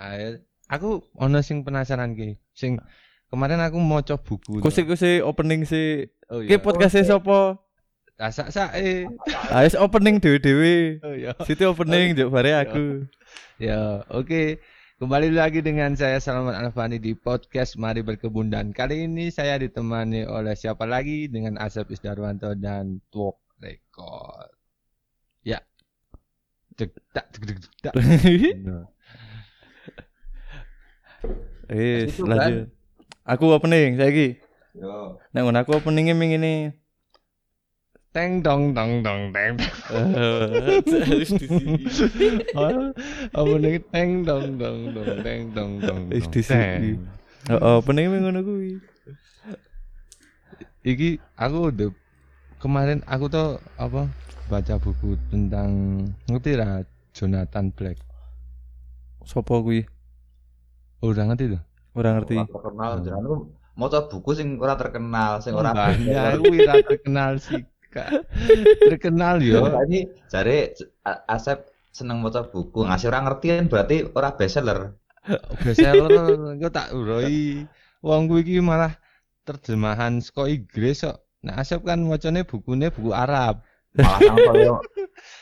Ayo, aku ono sing penasaran ki. Sing kemarin aku maca buku. Kusik kusik opening si Oh Ki podcast e sapa? Asak sae. Wis opening dhewe-dhewe. Oh ya. Situ opening juk bare aku. Ya, oke. Kembali lagi dengan saya Salman Alfani di podcast Mari Berkebun dan kali ini saya ditemani oleh siapa lagi dengan Asep Isdarwanto dan Twok Record. Ya. Dak deg deg dak. Wis Situ, lanjut. Aku opening saiki. Yo. Nek ngono aku openingnya ming ngene. Teng dong dong dong teng. Wis di sini. Apa nih teng dong dong dong teng dong dong. Wis di sini. Heeh, opening ming ngono kuwi. Iki aku udah kemarin aku tuh apa baca buku tentang ngerti lah Jonathan Black. Sopo kuwi? Udah ngerti tuh? Ora ngerti. Ora terkenal jenengan ku maca buku sing ora terkenal, sing ora banyak aku ora terkenal sih kak. Terkenal Yo, jare A- Asep seneng maca buku, ngasih orang ngerti kan berarti ora bestseller. Bestseller engko tak uroi. Wong kuwi iki malah terjemahan saka Inggris kok. Nah, Asep kan wacane bukune buku Arab. Malah koyo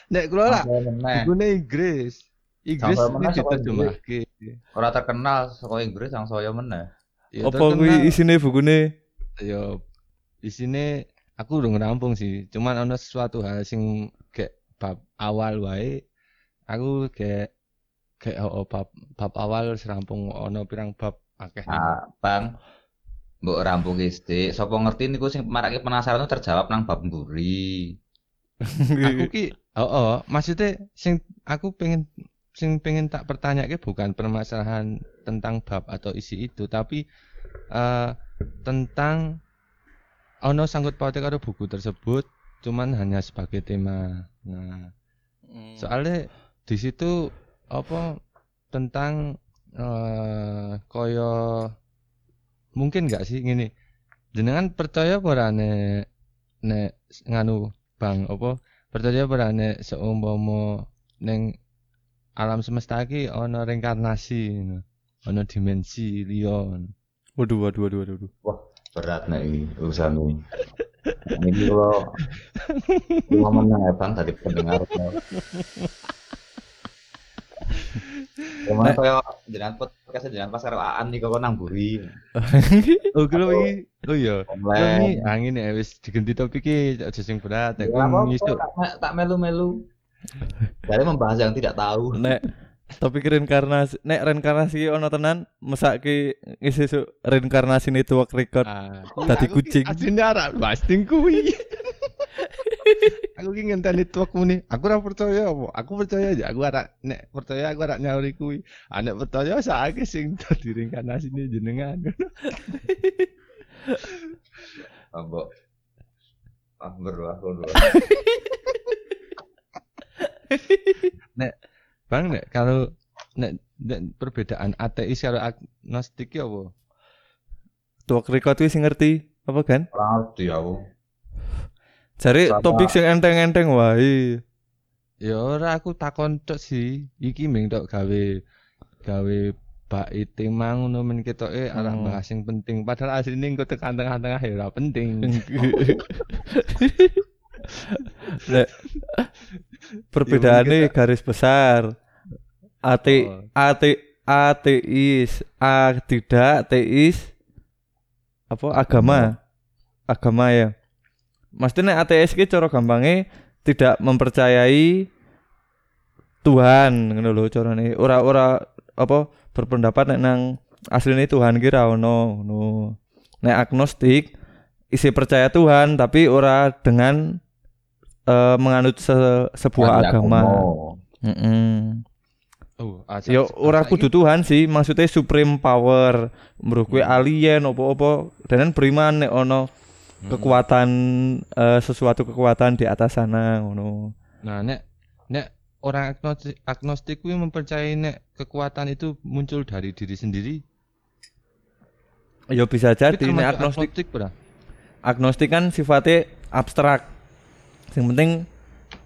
Nek kula lah bukune Inggris. Inggris Sampai ini saka diterjemahke. Ora terkenal saka Inggris sang saya meneh. Ya, Apa kuwi isine bukune? ya di sini aku udah ngerampung sih cuman ada sesuatu hal sing kayak bab awal wae aku kayak kayak oh, oh, bab bab awal serampung ono pirang bab akeh Nah, Bang, mbok rampung sithik. Sapa ngerti niku sing marake penasaran tuh terjawab nang bab mburi. aku ki oh, oh maksudnya sing aku pengen sing pengen tak pertanyaan bukan permasalahan tentang bab atau isi itu tapi eh tentang ono sangkut pautnya karo buku tersebut cuman hanya sebagai tema. Nah soalnya di situ apa tentang eh koyo mungkin nggak sih gini jenengan percaya ora nek nek nganu bang apa? Percaya ora nek seumpama neng alam semesta iki ono reinkarnasi ngono. ono dimensi liya. Waduh, waduh, waduh, waduh. waduh. Berat nek iki urusan ini. Ini kalau ngomong yang bang tadi pendengar. Cuman kayak jenengan podcast jenengan pas karo Aan nih kok nang buri. oh kalau iki oh iya ini angin ya wis diganti topik iki aja sing berat ya Ya, tak melu-melu. Dari membahas yang tidak tahu. Nek topik reinkarnasi, nek reinkarnasi ono tenan mesake ngisi su reinkarnasi network record. Ah, Tadi aku ki kucing. Asline ora basting kuwi. aku ki ngenteni tuakmu nih. Aku ora percaya apa. Aku percaya aja. Aku ora nek percaya aku ora nyauri kuwi. Ah nek percaya saiki sing dadi reinkarnasine jenengan. Ambok. Ah, berdoa, berdoa. Bang nek kalau nek, nek perbedaan ateis karo agnostik ki apa? Record kuwi sing ngerti apa kan? Ngerti aku. Jare Sama- topik sing enteng-enteng wae. Ya ora aku takon tok sih. Iki ming tok gawe gawe bait temang ngono men ketoke arah Hmm. bahas sing penting. Padahal asline engko tekan tengah-tengah ya ora penting. Nek perbedaannya garis besar. Ate Oh. ate ateis, a tidak teis apa agama. Agama ya. Maksudnya ateis ki cara gampangnya tidak mempercayai Tuhan ngono lho carane. Ora ora apa berpendapat nek nang asline Tuhan ki ra ono ngono. Nek agnostik isi percaya Tuhan tapi ora dengan eh, menganut se- sebuah agama. aku Mm-mm. Oh, Yo ora kudu Tuhan sih, maksudnya supreme power. Kuwi Hmm. alien opo-opo. Dan beriman nek ono Hmm. kekuatan eh, sesuatu kekuatan di atas sana ngono. Nah, nek nek orang agnostik, agnostik kuwi mempercayai nek kekuatan itu muncul dari diri sendiri. Ya bisa jadi nek agnostik agnostik agnostik kan sifatnya abstrak. Yang penting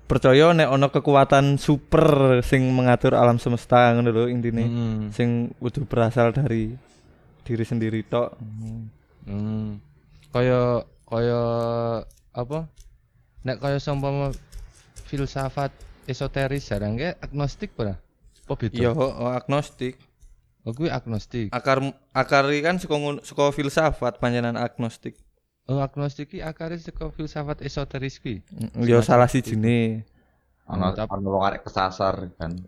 percaya nek ono kekuatan super sing mengatur alam semesta ngono lho intine. Hmm. Sing kudu berasal dari diri sendiri tok. Hmm. Kaya kaya apa? Nek kaya seumpama filsafat esoteris jarang ke agnostik ora? Apa beda? Iya, oh, agnostik. Oh, kuwi agnostik. Akar akar kan saka ngun- saka filsafat panjenengan agnostik. Oh, agnostik ki akare saka filsafat esoteris kuwi. Ya salah sijine. Ono Tapi- ono wong arek kesasar kan.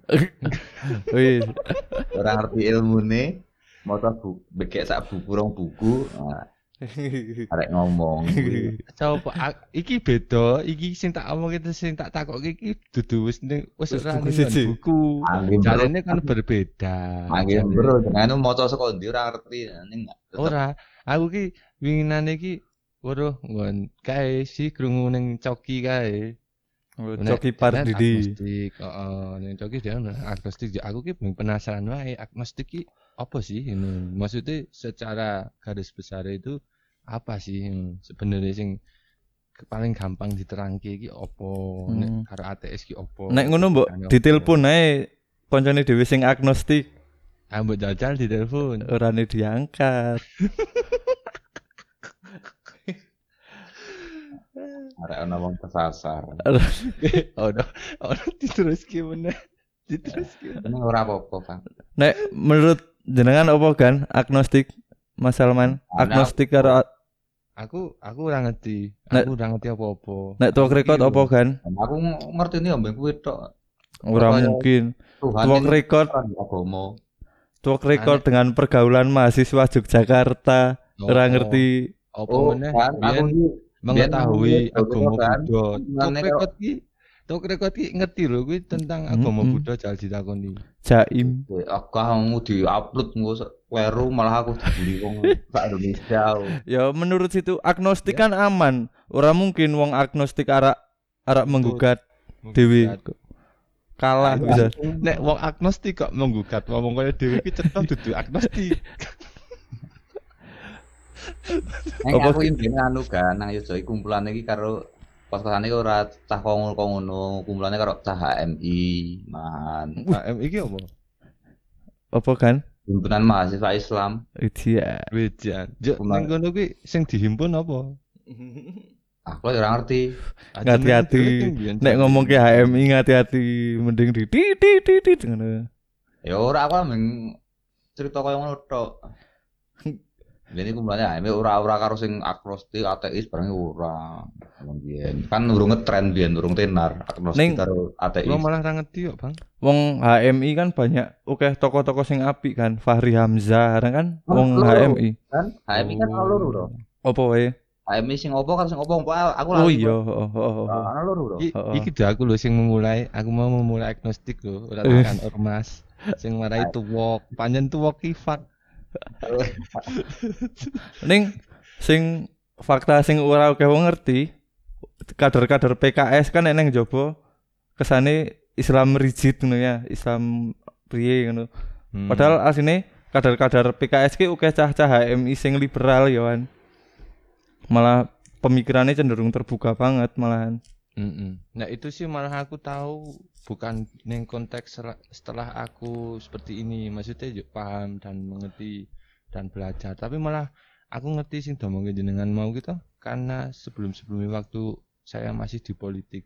Wis. Ora ngerti ilmune, maca buku, bekek sak buku rong buku, arek ngomong. Coba iki beda, iki sing tak omong itu sing tak takok iki dudu wis ning wis ora buku siji. Carane kan berbeda. angin Carane- bro, dengan maca saka ndi ora ngerti. Ning Ora, aku ki winginane ki Waduh, ngon kae si krungu ning coki kae. Nek- Coki nek Pardidi. Agnostik, heeh, ning coki dia agnostik. Aku ki penasaran wae, agnostik ki apa sih ini? Maksudnya secara garis besar itu apa sih sebenarnya sing paling gampang diterangke iki apa? Nek Hmm. karo ATS ki apa? Nek ngono mbok ditelepon ae koncone dhewe sing agnostik Ah, mbok jajal di telepon. orane diangkat. arek ono wong kesasar. Oh, no. Oh, no, diteruske meneh. Diteruske. Ini ora apa-apa, Kang. Nek menurut jenengan apa kan agnostik Mas Salman? Ana- Agnostik karo Aku aku ora ngerti. Aku ora ngerti apa-apa. nek record Aku apa kan? Aku ngerti ini ambek kuwi tok. Ora Kaya- mungkin. Ora di agama. record dengan pergaulan mahasiswa Yogyakarta. Oh, Ora ngerti. Apa Oh, meneh? kan aku mengetahui agama kan, Buddha. hubungannya Tok rekod ki Tok rekod ki ngerti lho kuwi tentang agama Mm-mm. Buddha jal ditakoni. Jaim. aku kamu di-upload engko kleru malah aku dibully wong sak Indonesia. Ya menurut situ agnostik kan aman. Ora mungkin wong agnostik arak arak menggugat dewi kalah bisa. Nek wong agnostik kok menggugat ngomong kaya dhewe ki cetha dudu agnostik. Nek Apa aku iki anu kan nang Yojo iki kumpulan iki karo pas-pasane iki ora cah kongul ngono, kumpulane karo cah HMI, man. HM iki apa? Apa kan? Himpunan Mahasiswa Islam. Iya. Wejan. Juk Kumar. ning kono kuwi sing dihimpun apa? Aku ora ngerti. Hati-hati. Nek ngomong ke HMI hati-hati mending di di di di di ngono. Ya ora aku meng cerita kaya ngono tok. Jadi kumpulannya HMI ora-ora karo sing agnostik, ateis barang ora. Emang biyen. Kan urung ngetren biyen, urung tenar agnostik karo ateis. Gua malah ra ngerti kok, Bang. Wong HMI kan banyak oke tokoh-tokoh sing apik kan. Fahri Hamzah kan Oh, wong. HMI. kan HMI kan ono loro to. Apa wae? HMI sing opo kan sing opo opo aku Oh lali. iya, oh, oh, oh, oh. Ono loro to. Iki, Oh, oh. iki dah aku lho sing memulai, aku mau memulai agnostik lho, ora Eh. tekan ormas. Sing marai tuwok, panjen tuwok ki fak. Ning sing fakta sing ora wong ngerti kader-kader PKS kan eneng jobo kesane Islam rigid ngono ya, Islam priye ngono. Hmm. Padahal asine kader-kader PKS ki oke cah-cah HMI sing liberal ya kan. Malah pemikirannya cenderung terbuka banget malahan. Mm-mm. Nah itu sih malah aku tahu bukan neng konteks setelah aku seperti ini, maksudnya yuk paham dan mengerti dan belajar. Tapi malah aku ngerti sing domongin jenengan mau gitu karena sebelum-sebelumnya waktu saya masih di politik.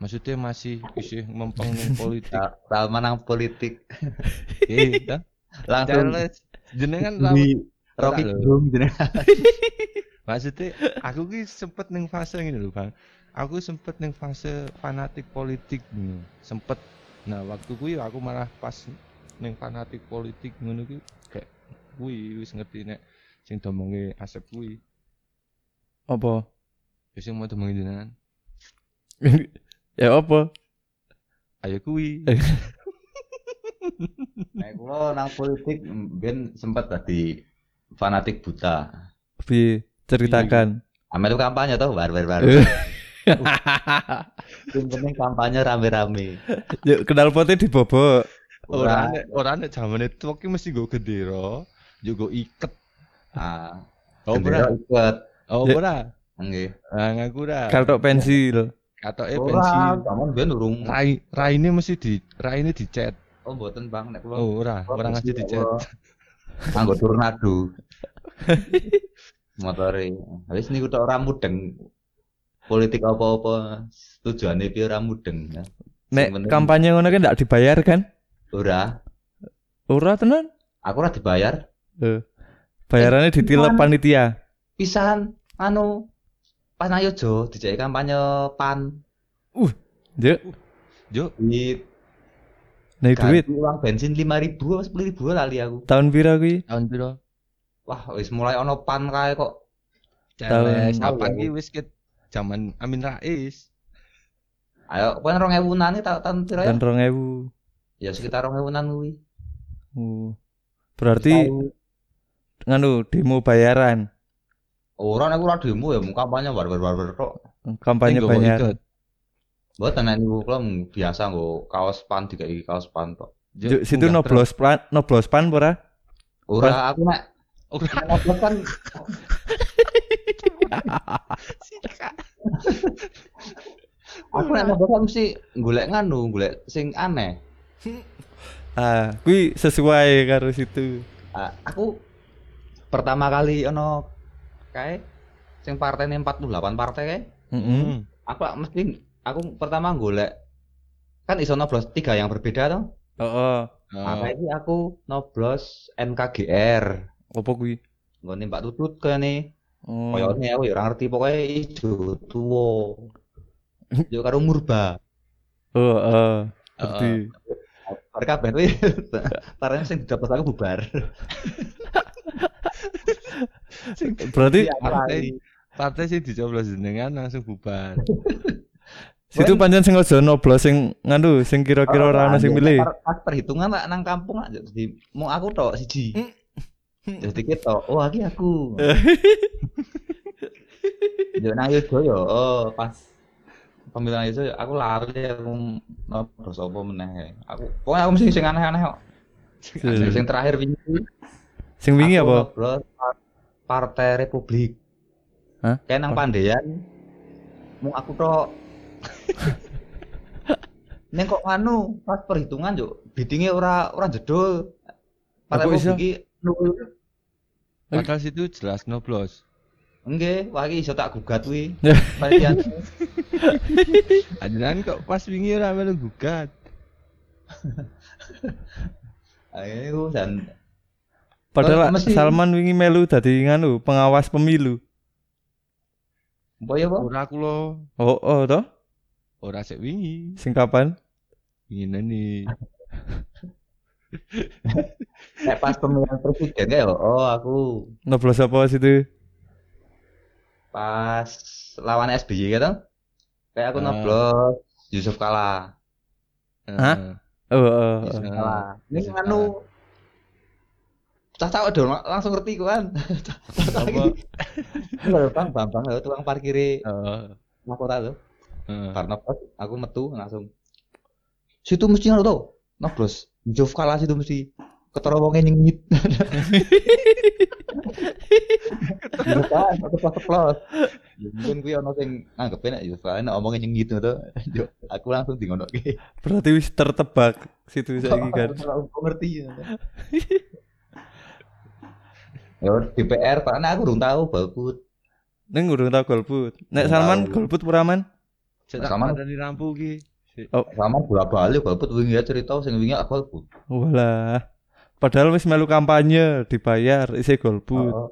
Maksudnya masih isih mempeng politik. Ta- Sama nang politik. Eh, dah. Langsung jenengan tahu di Rocky. Gerung jenengan. Maksudnya aku ki sempet ning fase ngene lho, Bang. Aku sempet ning fase fanatik politik ngono. Sempet. Nah, waktu kuwi aku malah pas ning fanatik politik ngono ki kayak kuwi wis ngerti nek sing domonge Asep kuwi. Apa? Ya sing mau domongin jenengan. ya apa? Ayo kuwi. Nek kula nang politik ben sempat tadi fanatik buta. Bi ceritakan. Ame itu kampanye tau bar-bar bar. Sing penting kampanye rame-rame. Yuk kenal potnya dibobok. Ora nek ora nek jamane tuwa ki mesti gendera, yo nggo iket. Ah, Oh, ora. ikut. Oh, Ya. ora. Nggih. Ah, ngaku ora. Kartok pensil. katoke Ora, pensiun. zaman biyen urung. Rai raine mesti di raine dicet. Oh, mboten Bang, nek kula Oh, ora, ora ngasih dicet. Anggo tornado. Motore. Wis niku tok ora mudeng. Politik apa-apa tujuane piye ora mudeng. ya. Nek kampanye ngono kan ndak dibayar kan? Ora, Ora tenan. aku ora dibayar. Eh. Bayarannya ditilep gimana? panitia. Pisan anu pas nang Yojo dijake kampanye pan Yo, Yo, di nih duit uang bensin 5000 apa 10000 lali aku. tahun pira kuwi? tahun piro? Wah, wis mulai ono pan kae kok. Tahun- kapan ki wis ket zaman Amin Rais. Ayo, kan 2000-an iki ta- tahun piro ya? Tahun 2000. Ya sekitar 2000-an kuwi. Oh. Berarti nganu demo bayaran, Ora nek ora demo ya mung kampanye barbar-barbar tok. kampanye ikut. Mboten nek niku kula biasa nggo kaos pan dikai kaos pan tok. Situ noblos plan, noblos pan ora? Ora aku nek Ora. nek ngobrol aku nek ngobrol kan mesti golek nganu, golek sing aneh. Ah, kuwi sesuai karo situ. Ah, aku pertama kali ono kae sing partene 48 partai kae, Heeh. Hmm. aku lak mesti aku pertama golek kan iso noblos tiga yang berbeda toh. Heeh. Nah, Oh, ini aku noblos NKGR. Apa kuwi? Nggone Mbak Tutut kene. Oh. Koyone aku ya ora ngerti pokoke ijo tuwa. Yo karo Murba. Oh, heeh. Heeh. Ngerti. Mereka kabeh kuwi tarane sing didapet aku bubar. Berarti Iya, partai partai sih dicoblos jenengan langsung bubar. situ pancen sing aja noblos sing nganu sing kira-kira ora ono sing milih. Pas perhitungan lah nang kampung lah jadi mau aku tok siji. Jadi kita oh iki aku. Yo nang yo oh pas pemilihan itu aku lari aku noblos apa meneh. Aku pokoknya aku mesti sing aneh-aneh kok. Sing terakhir wingi Sing wingi apa? Partai Republik. Hah? Kayak nang Pandean. Mau aku tok. Neng kok nganu pas perhitungan yo biddingnya ora ora jedul. Partai? Republik iki. Padahal situ jelas noblos. Nggih, wah iki iso tak gugat kuwi. Ya. Panitian. Ajaran kok pas wingi ora melu gugat. Ayo dan Padahal Oh, mesti- Salman wingi melu dadi nganu pengawas pemilu. apa ya, Pak? Ora kula, Oh, oh toh? ora sik wingi. Sing kapan? Wingi nih. Nek pas pemilihan presiden ya, oh aku Noblos apa situ? pas lawan SBY gitu. Kayak aku noblos Yusuf Kala. Hah? Oh, oh, oh. Bisa. Kala. Ini Yusuf anu Cah udah langsung ngerti kan. Apa? Enggak bang, bang, bang, tukang parkir Heeh. mahkota tuh. Heeh. Karena pas aku metu langsung. Situ mesti ngono tuh, noblos. Yusuf Kala situ mesti ketara wonge nyengit. Yusuf Kala ceplos-ceplos. Ya, Mungkin kuwi ono sing nganggepe nek Yusuf Kala nek omongnya nyengit tuh. Yo, aku langsung di ngono ki. Berarti wis tertebak situ saiki kan. Aku ngerti ya. Ya DPR karena aku urung tahu golput. Ning urung tau golput. Nek Salman tahu. golput pura man? Saya tak Sama. Ki. Sama bola-balik golput wingi ya cerita sing wingi aku golput. Walah. Padahal wis melu kampanye dibayar isih golput. Oh.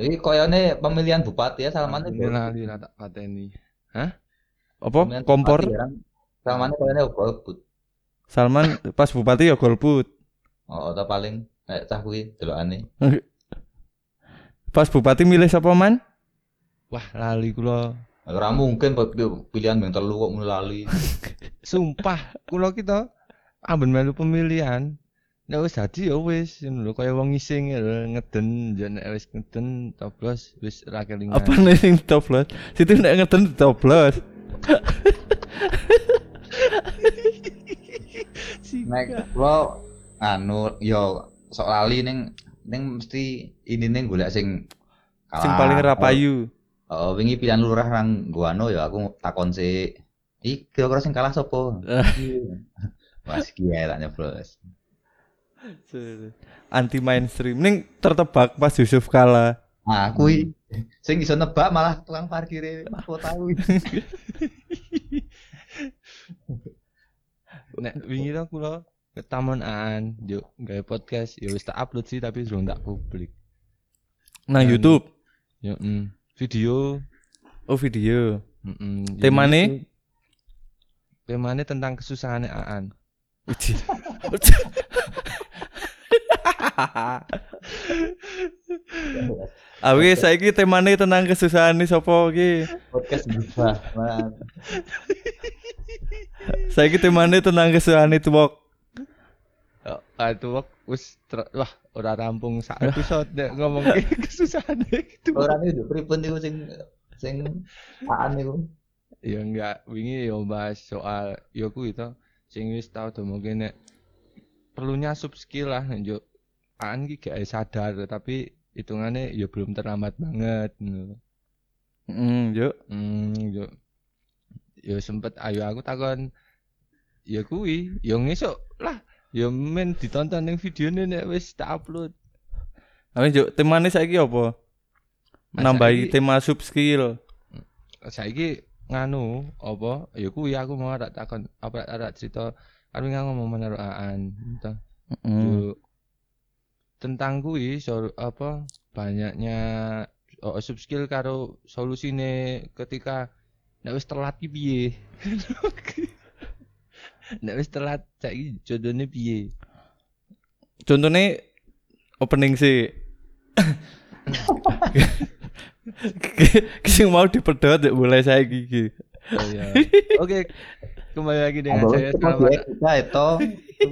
Ini koyone pemilihan bupati ya Salman itu. Ora lali tak pateni. Apa? Pemilihan Kompor ya, kan? Salman koyone golput. Salman pas bupati ya golput. Oh, atau paling nek cah kuwi delokane. Pas bupati milih sapa man? Wah, lali kula. Ora mungkin pi- pilihan yang telu kok mulai. Sumpah, kula kita amben melu pemilihan. Nek wis dadi ya wis ngono lho kaya wong ngising ya lho, ngeden ya nek wis ngeden toblos wis ra kelingan. Apa nih sing toblos? Situ nek ngeden toblos. Nek kula anu yo sok lali ning ning mesti ini ning golek sing Sing paling rapayu. Oh, wingi pilihan lurah nang Guano ya aku takon sih. Iki kira-kira sing kalah sapa? Mas kiai tak nyeblos. Anti mainstream. Ning tertebak pas Yusuf kalah. Nah, kuwi sing iso nebak malah tukang parkir aku tahu. Nek wingi to kula ke Taman Aan, yo gawe podcast, yo wis tak upload sih tapi belum tak publik. Nang Dan- YouTube. Yo mm, video Oh video. mm, Temane? temane tentang kesusahan Aan. Uji. Awi saiki temane tentang kesusahan nih sapa iki? Podcast berubah. Man. Saiki temane tentang kesusahan itu wok. Oh, itu wak wis wah ora rampung sak episode nek ngomong kesusahan itu. Orang itu pripun iku sing sing apaan iku? Ya enggak wingi yo bahas soal yo kuwi to sing wis tau to mungkin nek perlunya sub skill lah yo Aan ki gak sadar tapi hitungannya ya belum terlambat banget. Hmm, yuk. Hmm, yo yo sempet ayo aku takon ya kuwi yo ngesuk lah yo men ditonton ning videone nek wis tak upload Awi yuk temane saiki apa? Nambahi tema sub skill. saiki nganu apa ya kuwi aku mau tak takon apa ada cerita wingi ngomong menaruh aan gitu. Hmm. Yo, tentang kuwi so, apa banyaknya oh, sub skill karo solusine ketika nek wis telat ki piye nek wis telat saiki jodone piye Contohnya opening sih. Sing mau dipedot ya mulai saya gigi. oh iya oke kembali lagi dengan Abang, saya masih kita itu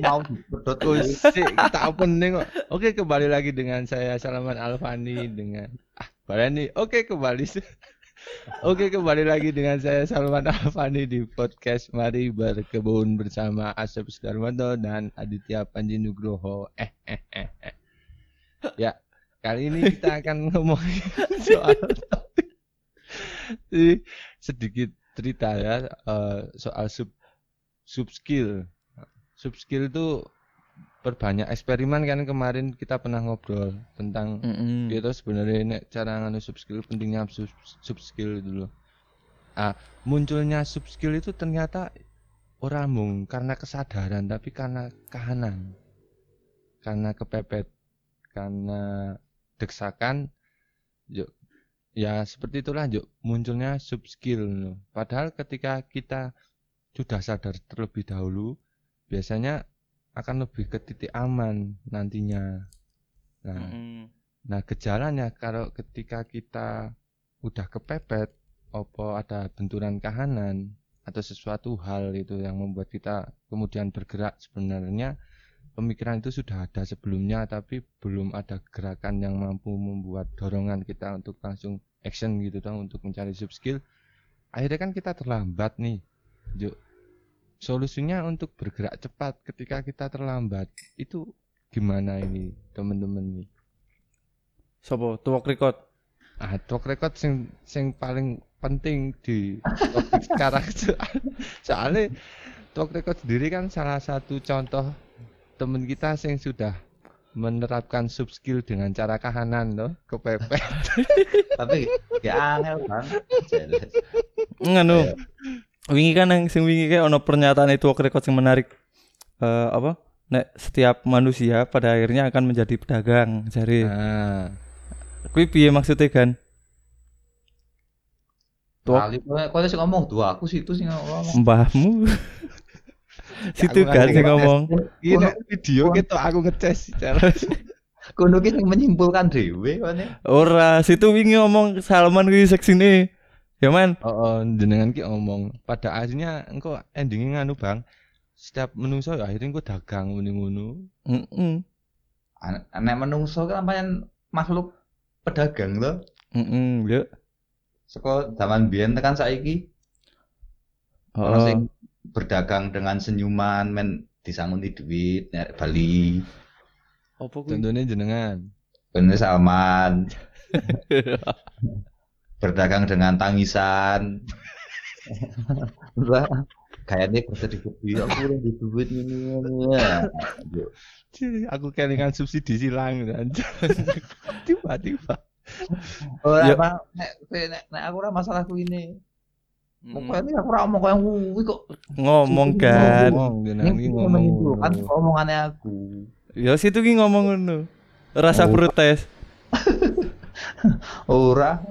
mau dipedot sik, kita opening kok. Oke, kembali lagi dengan saya Salaman Alfani dengan ah, Barani. Oke, kembali. Oke, kembali lagi dengan saya Salman Alfani di podcast Mari Berkebun bersama Asep Sudarmanto dan Aditya Panji Nugroho. Eh, eh, eh, eh. Ya, kali ini kita akan ngomongin soal sedikit cerita ya eh, soal sub sub skill. Sub skill itu perbanyak eksperimen kan kemarin kita pernah ngobrol tentang Mm-mm. itu sebenarnya nek cara nganu sub skill pentingnya sub, sub skill dulu. Ah, munculnya sub skill itu ternyata orang mung karena kesadaran tapi karena kahanan. Karena kepepet, karena deksakan yuk ya seperti itulah yuk munculnya sub skill no. Padahal ketika kita sudah sadar terlebih dahulu biasanya akan lebih ke titik aman nantinya. Nah, Mm-mm. Nah, gejalanya kalau ketika kita udah kepepet, opo ada benturan kahanan atau sesuatu hal itu yang membuat kita kemudian bergerak sebenarnya pemikiran itu sudah ada sebelumnya tapi belum ada gerakan yang mampu membuat dorongan kita untuk langsung action gitu toh untuk mencari sub skill. Akhirnya kan kita terlambat nih. Solusinya untuk bergerak cepat ketika kita terlambat itu gimana ini teman-teman nih? Sopo tuwak record. Ah, track record sing sing paling penting di topik sekarang soal, soalnya track record sendiri kan salah satu contoh temen kita sing sudah menerapkan sub skill dengan cara kahanan loh kepepet tapi ya angel kan Jelas. Nganu. Wingi kan yang sing wingi kayak ono pernyataan itu record sing menarik. Eh apa? Nek setiap manusia pada akhirnya akan menjadi pedagang. Jari. nah Kuwi piye maksudnya kan? Kowe kowe sing ngomong dua aku situ sing ngomong. mbahmu. Situ kan sing ngomong. ini video gitu aku ngeces cara Kuno ki sing menyimpulkan dhewe kene. Ora, situ wingi ngomong Salman kuwi seksine. Ya man. oh, oh jenengan ki omong pada akhirnya engkau endingnya nganu bang setiap menungso ya akhirnya engkau dagang muni ngono Heeh. An- Nek menungso kan pancen makhluk pedagang loh. Heeh, yo. Saka zaman biyen tekan saiki Oh. sing berdagang dengan senyuman men disangoni duit nek Bali. Apa kuwi? jenengan Bener Salman. berdagang dengan tangisan. Lah, kayaknya bersedih-sedih aku udah di duit ini ya. Aku kelingan subsidi silang dan tiba-tiba. Oh, Ya. apa nek nek nek aku ora masalah ku ini. Hmm. Pokoknya aku ora ngomong kayak kuwi kok. Ngomong kan. Ngomong ngomong kan omongannya aku. Ya situ ki ngomong ngono. Rasa Oh. protes. Ora.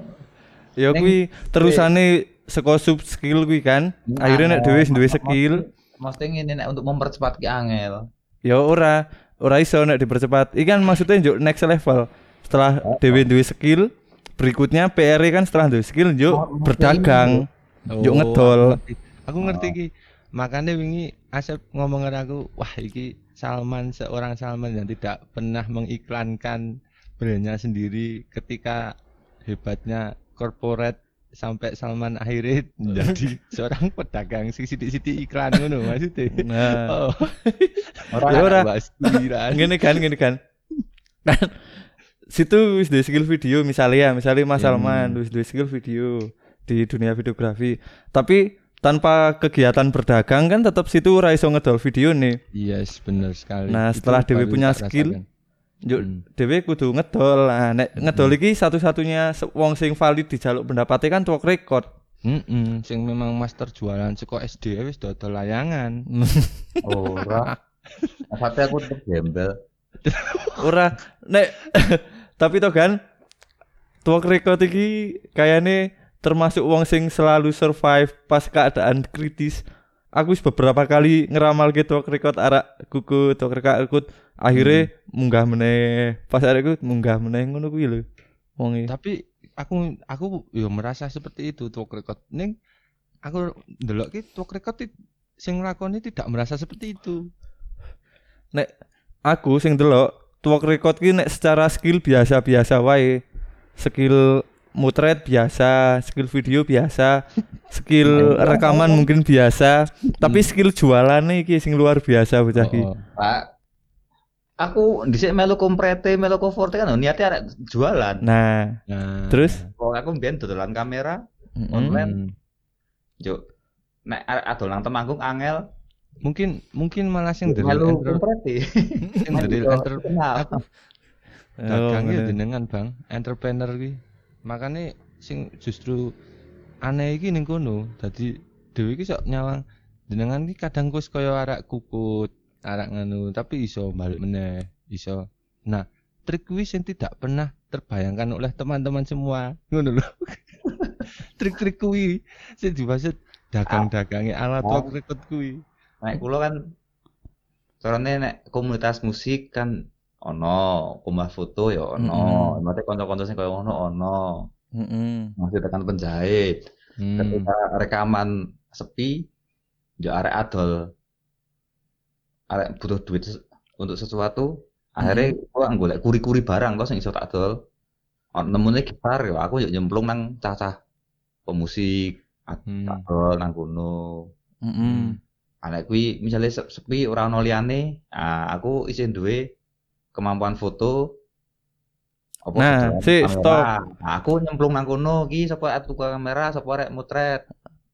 Ya kuwi terusane saka sub skill kuwi kan. Akhirnya nek dhewe duwe skill, Mesti ngene nek untuk mempercepat ki angel. ya ora ora iso nek dipercepat. Iki kan maksudnya njuk next level. Setelah dhewe duwe skill, berikutnya PR kan setelah duwe skill njuk Oh, maksudnya berdagang. Ngedol. aku ngerti. Aku ngerti ki. Makanya wingi Asep ngomong ke aku, wah iki Salman seorang Salman yang tidak pernah mengiklankan brandnya sendiri ketika hebatnya corporate sampai Salman akhirnya menjadi seorang pedagang sing sithik-sithik iklan ngono maksudnya. Nah, Oh, Ora. Ya ora. ngene kan ngene kan. Kan situ wis duwe skill video misalnya ya, misalnya Mas Hmm. Salman wis duwe skill video di dunia videografi. Tapi tanpa kegiatan berdagang kan tetap situ ora iso ngedol video nih. Yes, benar sekali. Nah, setelah Dewi punya skill, rasakan. Yuk, Hmm. dhewe kudu ngedol. Nah, nek ngedol iki satu-satunya wong sing valid dijaluk pendapatnya kan track record. Mm-mm, sing memang master jualan saka SD wis dodol layangan. Ora. Sampai aku tetep gembel. Ora nek tapi toh kan track record iki kayaknya termasuk wong sing selalu survive pas keadaan kritis. Aku wis beberapa kali ngeramal gitu track record arak kuku track record akhirnya munggah meneh pas iku munggah meneh ngono kuwi lho. Tapi aku aku yo merasa seperti itu track record. Ning aku ndelok ki track record sing nglakoni tidak merasa seperti itu. aku sing delok track record ki nek secara skill biasa-biasa wae. Skill mutret biasa, skill video biasa, skill rekaman mungkin biasa, tapi skill jualannya iki sing luar biasa bocah. Oh, Pak. Aku dhisik melu komprete, melu forte kan niatnya arek jualan. Nah, Nah, terus Wong aku mbiyen dodolan kamera, mm-mm. online. Juk. Nek arek adol nang Temanggung angel, mungkin mungkin malah sing enter komprete. sing Kenal. aku Oh, dagang ya ngono. jenengan Bang, entrepreneur ki. Makane sing justru aneh iki ning kono. Dadi dhewe iki sok nyawang jenengan iki kadang kus kaya arak kukut, arak nganu, tapi iso balik meneh, iso. Nah, trik kuwi sing tidak pernah terbayangkan oleh teman-teman semua. Ngono lho. Trik-trik kuwi sing dimaksud dagang-dagange ala Oh. track record kuwi. Nek kula kan carane nek komunitas musik kan ono, kumah foto ya ono, mate kanca-kanca sing kaya ngono ono. Mm-mm. Masih tekan penjahit. Hmm. Ketika rekaman sepi, ya arek adol arek butuh duit untuk sesuatu, akhirnya gua golek kuri-kuri barang kok sing iso tak dol. Nemune gitar ya aku yo nyemplung nang cacah pemusik, Hmm. tak dol nang kono. Mm-mm. anak kuwi misalnya se- sepi ora ono liyane ah aku isih duwe kemampuan foto apa Nah, si, stop. Nah, aku nyemplung nang kono ki sapa tukang kamera sapa arek mutret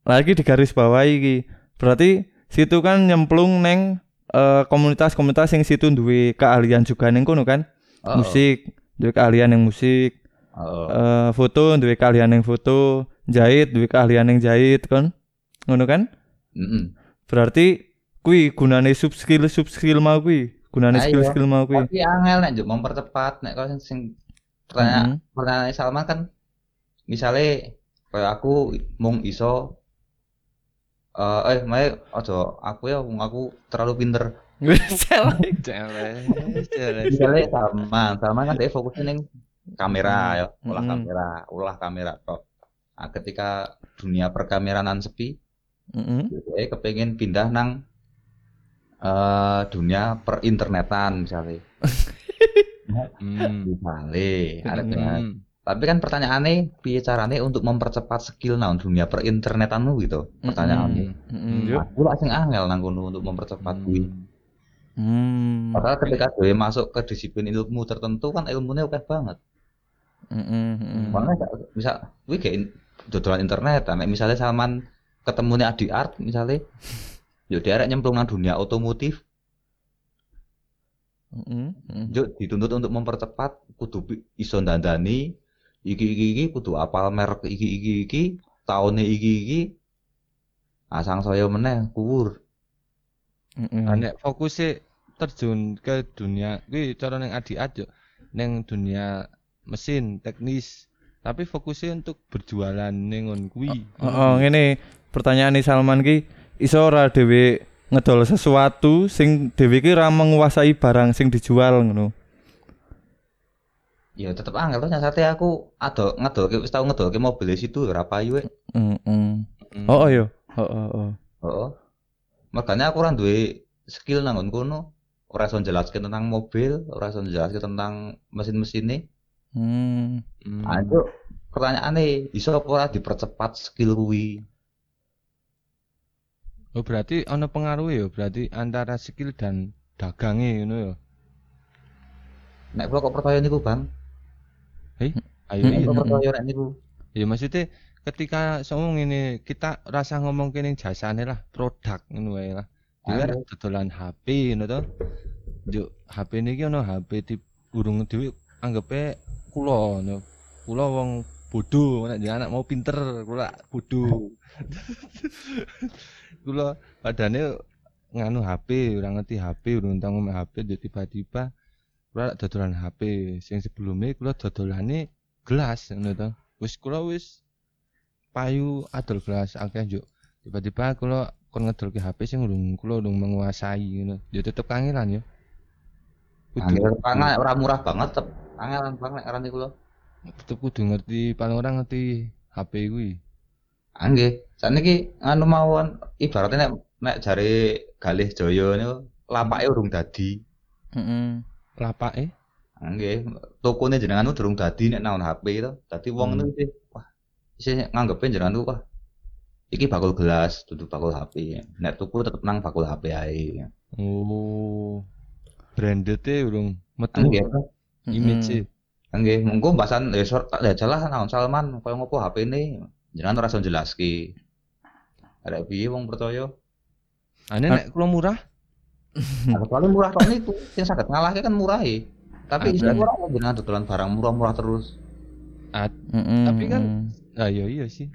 Lagi di garis bawah iki. Berarti situ kan nyemplung neng eh, komunitas-komunitas yang situ duwe keahlian juga neng kono kan. Oh, Musik, duwe keahlian yang musik, oh, oh. eh, foto duwe keahlian yang foto, jahit duwe keahlian yang jahit kan. Ngono kan? Mm-mm. Berarti kuwi gunane sub skill sub skill mau kuwi, gunane Ayo. skill skill mau kuwi. tapi angel nek njuk mempercepat nek kau sing, sing pertanyaan Mm-mm. pertanyaan Salman kan misalnya kayak aku mung iso eh eh mae aja aku ya wong aku terlalu pinter Celek. Celek, celek. Salman Salman kan dia fokusnya neng kamera ya ulah Mm. kamera ulah kamera kok nah, ketika dunia perkameranan sepi Mm-mm. dia kepengen pindah nang eh dunia perinternetan misalnya Hmm. misalnya ada kan. Hmm. tapi kan pertanyaannya piye carane untuk mempercepat skill nang dunia perinternetanmu gitu pertanyaannya. Hmm. Yup. aku lah sing angel nang kono untuk mempercepat kuwi Hmm. Padahal ketika gue masuk ke disiplin ilmu tertentu kan ilmunya oke banget. Heeh, heeh. Makanya gak- bisa kuwi gak in- dodolan internet, nek misalnya Salman ketemu nih Adi Art misalnya yo dia nyemplung nang dunia otomotif, Heeh, heeh. yo dituntut untuk mempercepat kudu iso dandani iki iki iki kudu apal merek iki iki iki tahunnya iki iki asang saya meneh kuwur. Heeh. Nah, nek fokusnya terjun ke dunia kuwi cara ning adiat yo ning dunia mesin teknis tapi fokusnya untuk berjualan ning ngon kuwi Heeh, ngene pertanyaan Salman ki iso ora dhewe ngedol sesuatu sing dhewe ki ora menguasai barang sing dijual ngono. Ya tetep angel terus nyasate aku ado ngedolke wis tau ngedolke mobil di situ ora payu wek. Heeh. Hmm. Oh, oh yo. Heeh, heeh. Heeh. Makanya aku ora duwe skill nang kono. Ora iso njelaske tentang mobil, ora iso njelaske tentang mesin-mesine. Hmm. Hmm. Ayo pertanyaane iso apa ora dipercepat skill kuwi? Oh berarti ono pengaruh ya berarti antara skill dan dagangnya ngono ya. Nek kula kok percaya niku, Bang. Ayo Hmm, Nek iya. kula hmm. percaya nek niku. Ya maksudnya ketika ngomong ini kita rasa ngomong kene jasane lah produk ngono wae lah. Dhewe dodolan HP ngono to. Yo HP niki ono HP tip urung dhewe anggepe kula ngono. Kula wong bodoh nek anak mau pinter kula bodoh. kula padane nganu HP, ora ngerti HP, urung tau ngomong HP, jadi tiba-tiba kula dodolan HP sing sebelumnya kula dodolane gelas ngono to. Wis kula wis payu adol gelas akeh juk. Tiba-tiba kula kon ngedolke HP sing urung kula urung menguasai ngono. Ya tetep kangelan ya. Angel pangan ora murah banget tetep angelan Bang nek arane kula. tetep kudu ngerti paling ora ngerti HP kuwi. Ah nggih. Saniki anu mawon ibaratnya nek nek jare Galih Jaya niku lapake urung dadi. Heeh. Lapake Ah, Nggih, tokone jenengan ku durung dadi nek naon HP to. Dadi wong Hmm. niku isih wah isih nganggepe jenengan wah iki bakul gelas, dudu bakul HP. Nek tuku tetep nang bakul HP ae. Oh. Branded-e urung metu Nggih. image-e. Nggih, monggo bahasan ya sor tak jalah naon Salman koyo ngopo HP-ne. Jenengan ora iso jelaske. Arek piye wong percaya? Ane nek kula murah, Nah, Kecuali murah tok niku, sing saged ngalahke kan murah e. Tapi Ah, istilah berarti- ora jenengan dodolan barang murah-murah terus. Heeh. Tapi kan- ah iya iya sih.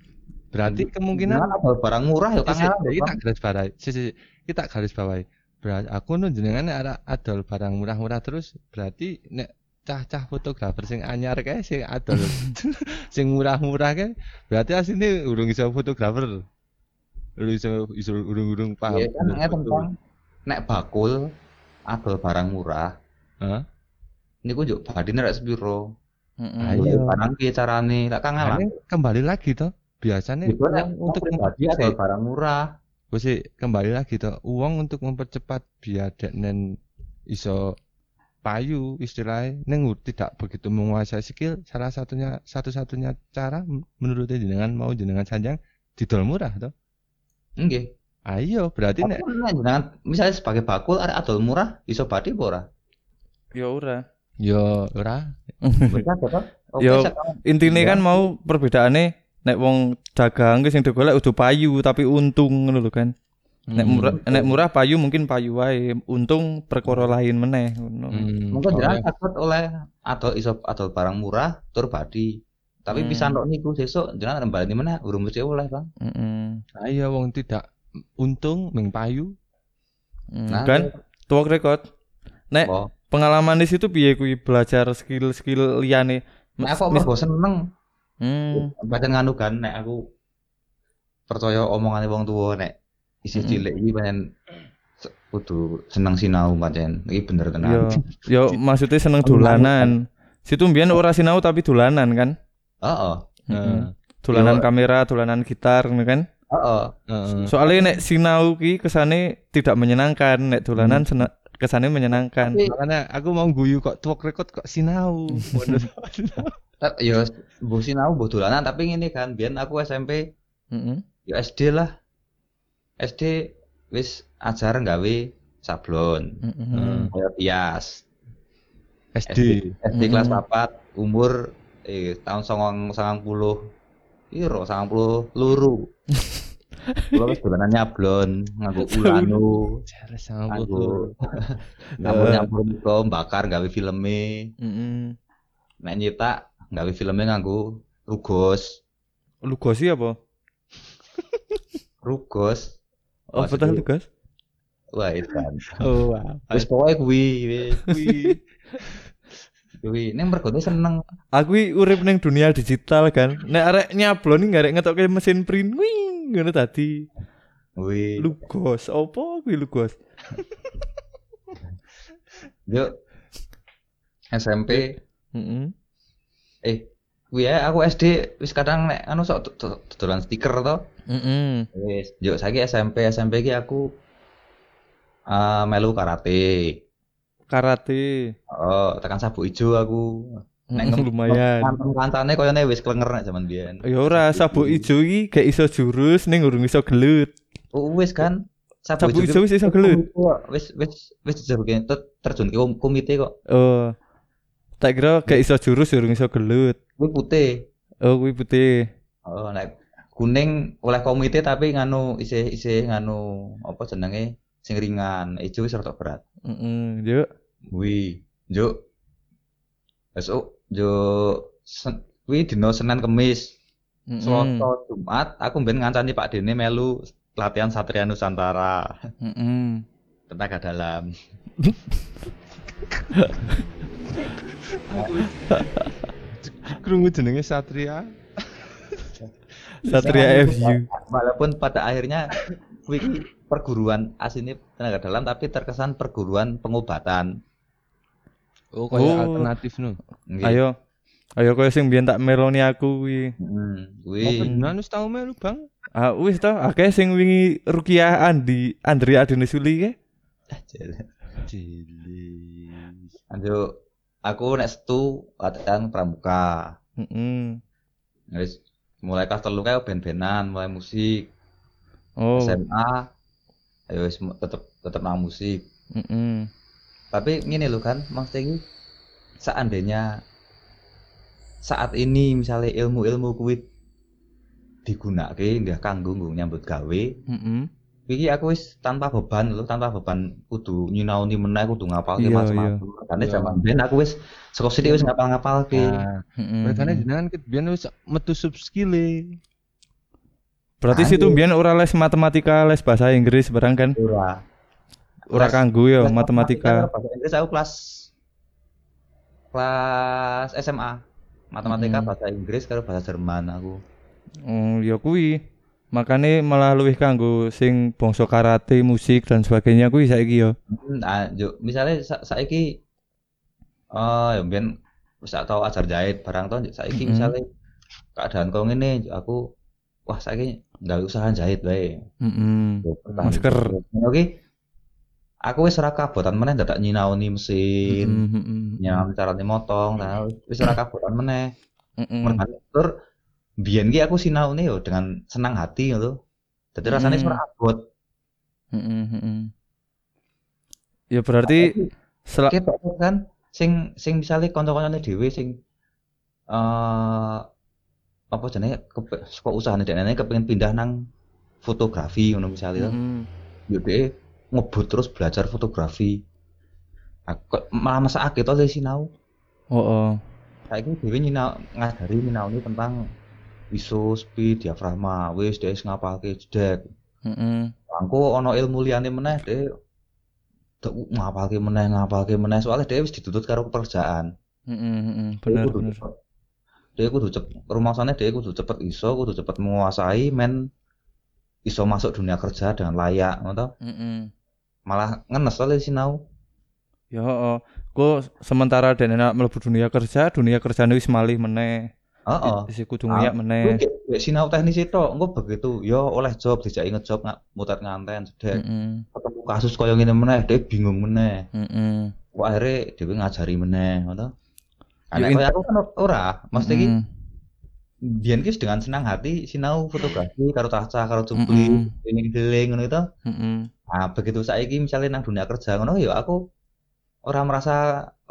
Berarti kemungkinan Jenengan ada barang murah ya kangelan lho, kita Bang. garis bawahi. Kita garis bawahi. Berarti aku nu jenengan ada adol barang murah-murah terus berarti nek cah-cah fotografer sing anyar kae sing adol sing murah-murah kae berarti asline urung iso fotografer. Urung iso urung-urung paham. Iya kan. Nek bakul adol barang murah, Hah? niku njuk badine rek sepiro? Heeh. Ayo. Barang piye carane? Kangelan. Ane kembali lagi toh. Biasanya Itu nek uang untuk pribadi mempercepat adol barang murah. Wes kembali lagi toh. Uang untuk mempercepat biar deknen iso payu istilahnya neng tidak begitu menguasai skill salah satunya satu-satunya cara menurut jenengan mau jenengan sanjang didol murah toh Nggih. Ayo berarti Tapi nek nek jenengan misalnya sebagai bakul arek adol murah iso badi apa ora? Ya ora. yo ora? Oke, Yo, sekarang Intine Iya. kan mau perbedaane nek wong dagang sing digolek udah payu tapi untung ngono lho kan. Nek Hmm. murah nek murah payu mungkin payu wae, untung perkara lain meneh ngono. Hmm, mungkin jenengan oleh- takut oleh adol iso adol barang murah tur badi. Tapi Hmm. bisa tok niku sesuk jenengan rembalani meneh urung mesti oleh, Bang. Heeh. ayo wong tidak untung meng payu Nah, kan track record. Nek Oh. pengalaman di situ piye kuwi belajar skill-skill liyane? Nek aku Mis- mergo seneng Hmm. Pancen nganu kan nek aku percaya omongane wong tuwa nek isih Mm-mm. cilik iki pancen kudu seneng sinau pancen. Iki bener Yo, tenan. yo maksudnya seneng dolanan. Situ mbiyen ora sinau tapi dolanan kan? Heeh. Heeh. Dolanan Yo. kamera, dolanan gitar ngono kan? Heeh. Heeh. Soalnya nek sinau ki kesane tidak menyenangkan, nek dolanan sena- kesane menyenangkan. Tapi makanya aku mau guyu kok track record kok sinau Waduh. ta- ya sinau mbuh dolanan tapi ngene kan biyen aku SMP Heeh. ya SD lah. SD wis ajar gawe sablon, Heeh. kaya bias. SD SD kelas Mm. 4 umur eh tahun songong sangang puluh iro sangang puluh luru Kulo wis dolanan nyablon nganggo ulanu Jare sama nganggo nganggo nyablon iku bakar gawe filme Heeh. nek nyetak gawe filme nganggo rugos Lu gosi apa? rugos Oh, Wah, betul itu- Lugas. wah itu kan Oh, wow. wis pokoke kuwi kuwi kuwi ning mergone seneng Aku urip ning dunia digital kan. Nek arek nyablon iki arek ngetokke mesin print. Wing, ngono tadi. kuwi Lugos, opo kuwi Lugos? Yuk SMP Heeh. eh kuwi ae aku SD wis kadang nek anu sok dodolan stiker to Heeh. wis yuk saiki SMP SMP iki aku eh melu karate Karate. oh tekan sabuk ijo aku Nek ngem- lumayan. Kancane koyone wis klenger nek zaman biyen. Ya ora sabuk ijo iki gak iso jurus ning urung iso gelut. Oh, wis kan. Sabuk ki- ijo wis iso gelut. Wis wis wis ter- terjun ke komite kok. Oh. Tak kira gak iso jurus urung iso gelut. Kuwi putih. Oh, kuwi putih. Oh, nek kuning oleh komite tapi nganu isih isih nganu apa jenenge sing ringan. Ijo wis rada berat. Heeh, yuk. Kuwi, njuk. Besok njuk sen- kuwi dina Senin Kemis. Heeh. Selasa Jumat aku ben ngancani Pak Dene melu latihan Satria Nusantara. Heeh. tenaga dalam. Krungu jenenge Satria. Satria FU. Walaupun pada akhirnya kuwi perguruan aslinya tenaga dalam tapi terkesan perguruan pengobatan. Oh, kayak Oh. alternatif no. Nggih. Ayo. Ayo koyo sing biyen tak meloni aku kuwi. Hmm, Mau kuwi beneran wis tau melu, Bang? Ah wis to, akeh sing wingi Rukiah Andi Andri Adene Suli ke. Cilik. Anjo aku nek setu latihan pramuka. Heeh. Wis mulai kelas telu kae ben-benan, mulai musik. Oh. SMA ayo wis mu- tetep tetep nang musik. Heeh. Tapi ngene lho kan, maksudnya seandainya saat ini misalnya ilmu-ilmu kuwi digunakake nggak kanggo nggo nyambut gawe, Heeh. iki aku wis tanpa beban lho, tanpa beban kudu nyinaoni meneh, kudu ngapalke Iya, macam-macam. Karena Iya. zaman biyen aku wis saka sithik wis ngapal-ngapalke. Nah, Heeh. mereka jenengan ket biyen wis metu sub Berarti situ Ayo. biyen ora les matematika, les bahasa Inggris barang kan? Ora. Ora kanggo ya matematika. Bahasa Inggris aku kelas kelas SMA. Matematika, Mm. bahasa Inggris karo bahasa Jerman aku. Oh, ya kuwi. Makane malah luwih kanggo sing bangsa karate, musik dan sebagainya kuwi saiki ya. Nah, yo, misalnya sa saiki eh ya mbiyen wis tau ajar jahit barang to saiki Mm-mm. misalnya keadaan kau ngene yo aku wah saiki gawe usaha jahit. Heeh. Yo, bertahan Masker. Oke. Aku wis ora kabotan meneh dadak nyinaoni mesin, Heeh, heeh. nyinaoni carane motong, nah wis ora kabotan meneh. Heeh. Mergane tur biyen ki aku sinaune yo dengan senang hati ngono. Dadi rasane wis Mm. ora abot. Heeh, heeh. Ya berarti sel ketok kan sing sing misale kanca-kancane dhewe sing eh apa jenenge kepe- saka usahane dekne kepengin pindah nang fotografi ngono misale to. Heeh. Yo dhek ngebut terus belajar fotografi. Aku kok malah mesakake to le sinau. Oh, oh. Saiki dhewe nyinau ngajari nyinaoni tentang ISO, speed, diafragma, wis dhek wis ngapalke jedek. Heeh. Angko ana ilmu liyane meneh dhek ngapalke meneh, ngapalke meneh soalnya dhek wis dituntut karo pekerjaan. Heeh, heeh. Dia Bener, bener. Dia kudu cepet. Rumangsane dia kudu cepet iso, kudu cepet menguasai men iso masuk dunia kerja dengan layak, ngono to. Heeh. Malah ngenes to le sinau. Ya, heeh. Ku sementara dene nak mlebu dunia kerja, dunia kerjane wis malih meneh. Heeh. Wis kudu Ah, nguyak Kuwi meneh. kayak sinau teknis itu, engko begitu, yo oleh job, dijaki ngejob nggak mutet nganten, jedek. Heeh. Ketemu kasus koyo ngene meneh, dia bingung meneh. Heeh. Kok akhirnya dhewe ngajari meneh, ngono. Yo, Anak koyo aku kan ora, mesti iki Heeh. biyen ki dengan senang hati sinau fotografi karo cacah karo cupli, Mm-mm. ini deling ngono itu. Heeh. Nah, begitu saiki misalnya nang dunia kerja ngono ya aku orang merasa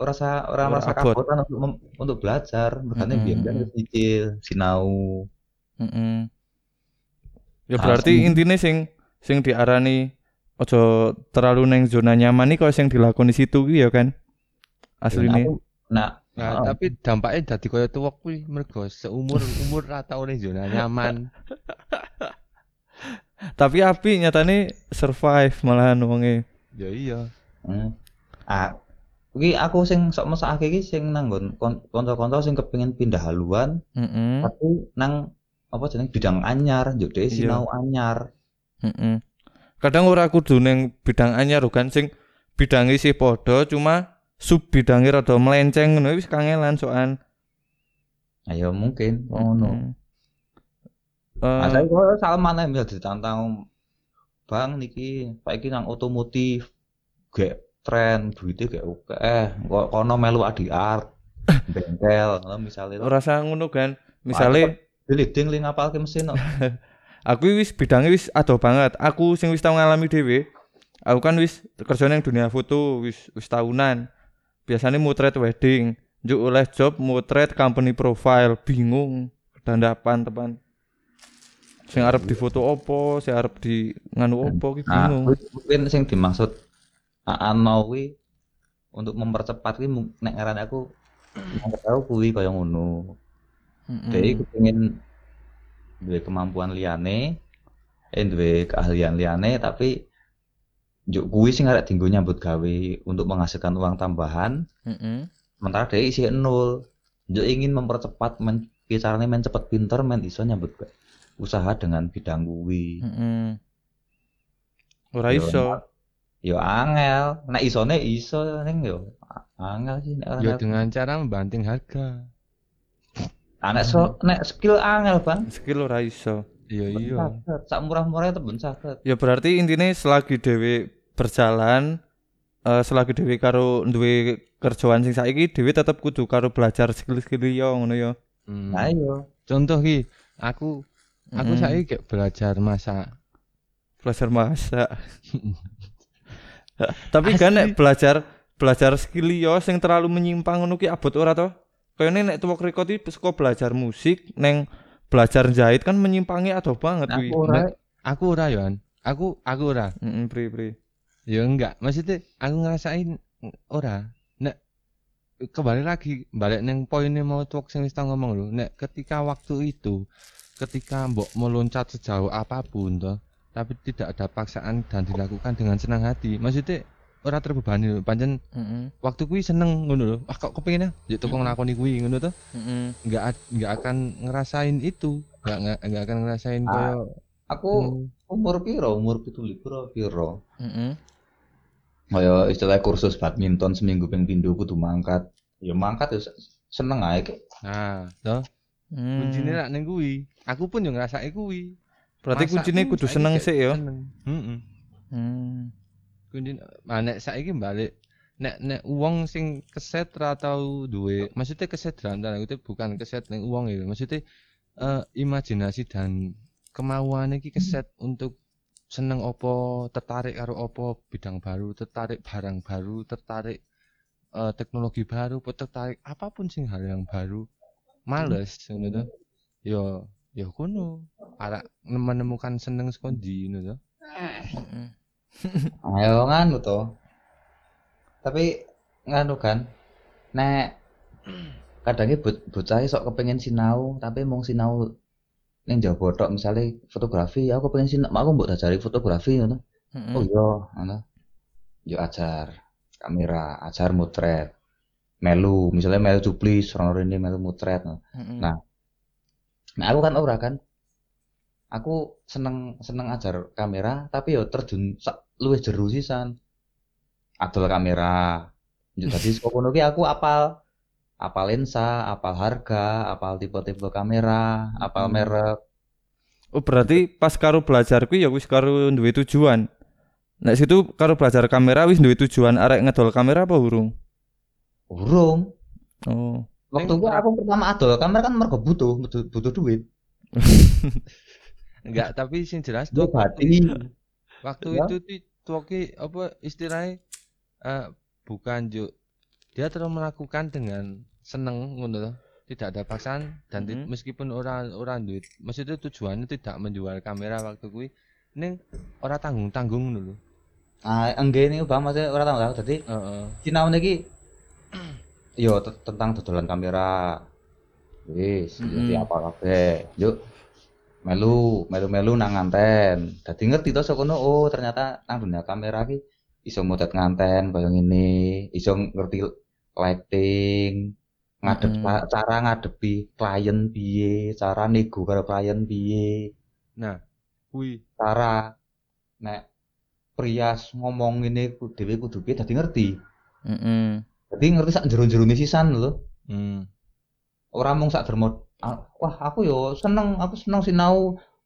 merasa orang Ora merasa kabotan untuk mem- untuk belajar makanya Mm-mm, biar kan mm-mm. wis nyicil sinau Heeh. Ya Ah, berarti intine sing sing diarani ojo terlalu neng zona nyaman iki kok sing dilakoni situ ki ya kan. Asline. Aku- nah Nah, Oh. tapi dampaknya dadi kaya tuwek kuwi mergo seumur umur ra tau ning zona nyaman. Tapi api nyatane survive malahan wonge. Ya iya. Hmm. Ah, iki aku sing sok mesake iki sing nanggon kon- kanca-kanca sing kepengin pindah haluan, Heeh. tapi nang apa jeneng bidang anyar, njuk dhewe Iya. sinau anyar. Heeh. Kadang ora kudu neng bidang anyar kan sing bidange sih padha cuma sub bidange rada melenceng ngono wis kangelan soan. Ayo mungkin ngono. Nah, Eh, saya kok Salman ae misal ditantang Bang niki saiki nang otomotif gek tren duitnya gak oke eh kok kono melu adi art bengkel misale ora usah ngono kan. Misale leading li ngapalke mesin kok. aku wis bidangnya wis ado banget. Aku sing wis tau ngalami dhewe. Aku kan wis kerja nang dunia foto wis wis tahunan. Biasanya motret wedding, njuk oleh job motret company profile, bingung dandapan teman. Sing arep difoto opo, sing arep di nganu opo ki Nah, bingung. kuwi mungkin sing dimaksud Aan mau kuwi untuk mempercepat kuwi mung- nek ngarane aku tahu kuwi kaya ngono. Mm-mm. Jadi kepengin duwe kemampuan liyane, eh duwe keahlian liyane tapi njuk kuwi sing arek dinggo nyambut gawe untuk menghasilkan uang tambahan, Mm-mm. sementara dia isi nol. Njuk ingin mempercepat men carane men cepet pinter men iso nyambut gawe usaha dengan bidang kuwi. Mm-mm. Ora Yo, iso. Yo angel, nek isone iso ning yo angel sih nek ora. Ya dengan cara membanting harga. Nek so, nek skill angel, Bang. Skill ora iso. Iya iya. Sak murah-murahnya teben saged. Ya berarti intinya selagi dhewe berjalan eh selagi dhewe karo duwe kerjaan sing saiki dhewe tetep kudu karo belajar skill-skill liya ngono ya. Hmm. Nah, iya. Contoh ki, aku aku Mm-mm. saiki kayak belajar masak. belajar masak. Tapi kan nek belajar belajar skill liya sing terlalu menyimpang ngono ki abot ora to? Kayane nek tuwek riko iki saka belajar musik neng belajar jahit kan menyimpangi adoh banget kuwi. Aku ora Aku ora Yohan. Aku aku ora. Heeh, pri pri. Ya enggak, maksudnya aku ngerasain ora. Nek kembali lagi balik neng poinnya mau tuwek sing wis tau ngomong lho. Nek ketika waktu itu ketika mbok meloncat sejauh apa pun toh, tapi tidak ada paksaan dan dilakukan dengan senang hati. Maksudnya ora terbebani lho. Pancen Heeh. waktu kuwi seneng ngono lho. Ah kok kepengin ya? Ya toko nglakoni kuwi ngono to. Heeh. Enggak ad- enggak akan ngerasain itu. Enggak enggak, enggak akan ngerasain Ah, koyo aku hmm, umur piro? Umur 17 piro piro? Heeh. Kaya istilah kursus badminton seminggu ping pindho kudu mangkat. Ya mangkat ya se- seneng ae kek. Nah, toh Hmm. kuncine rak ning kuwi. Aku pun yo ngrasake kuwi. Berarti kuncine kudu seneng ya. seneng. Heeh. Hmm. Kuncine ah, nek saiki balik nek nek uang sing keset ra tau duwe, maksudnya keset dalam tanda kutip bukan keset ning uang ya. Maksudnya eh, imajinasi dan kemauan iki keset untuk seneng opo, tertarik karo opo bidang baru, tertarik barang baru, tertarik eh, teknologi baru, apa tertarik apa pun sing hal yang baru. Males ngono to. Yo yo kono. Arek menemukan seneng saka ndi ngono to. Heeh. Ayo nganu to. Tapi nganu kan. Nek kadangnya bo- bocah sok kepengin sinau, tapi mung sinau ning Jawa tok misale fotografi, aku pengen sinau, aku mbok dajari fotografi ngono. Heeh. Oh iya, ngono. Yo ajar kamera, ajar motret. Melu, misalnya melu cuplis, rono rene melu motret. Heeh. Nah. Nah, aku kan ora kan. Aku seneng seneng ajar kamera, tapi yo terjun luwih jeru sisan. Adol kamera. Kono ki aku apal apal lensa, apal harga, apal tipe-tipe kamera, apal Hmm. merek. Oh berarti pas karo belajar kuwi ya wis karo duwe tujuan. Nek situ karo belajar kamera wis duwe tujuan arek ngedol kamera apa urung? Urung. Oh. Waktu gua aku pertama adol kamera kan mergo butuh, butuh, butuh duit. Enggak, tapi sing jelas tuh hati. waktu Ya. itu tuh apa istilahnya eh bukan juk dia terus melakukan dengan seneng ngono tidak ada paksaan dan ti- Mhm. meskipun orang orang duit maksudnya tujuannya tidak menjual kamera waktu kuwi ning ora tanggung tanggung lho Ah, enggak ini bang maksudnya orang tahu tahu. Jadi heeh sinau niki yo te- tentang dodolan kamera. Wis, Mm-mm. jadi apa kabeh. Yuk melu melu melu nang nganten. Dadi ngerti to saka kono oh ternyata nang dunia kamera ki iso modet nganten kaya ngene, iso ngerti lighting, ngadep ca- cara ngadepi klien piye, cara nego karo klien piye, nah kuwi cara nek prias ngomong ku- dhewe kudu piye dadi ngerti. Heeh. Jadi ngerti sak jero-jerone sisan lho. hmm. Ora mung sak dermo ah, wah aku yo seneng, aku seneng sinau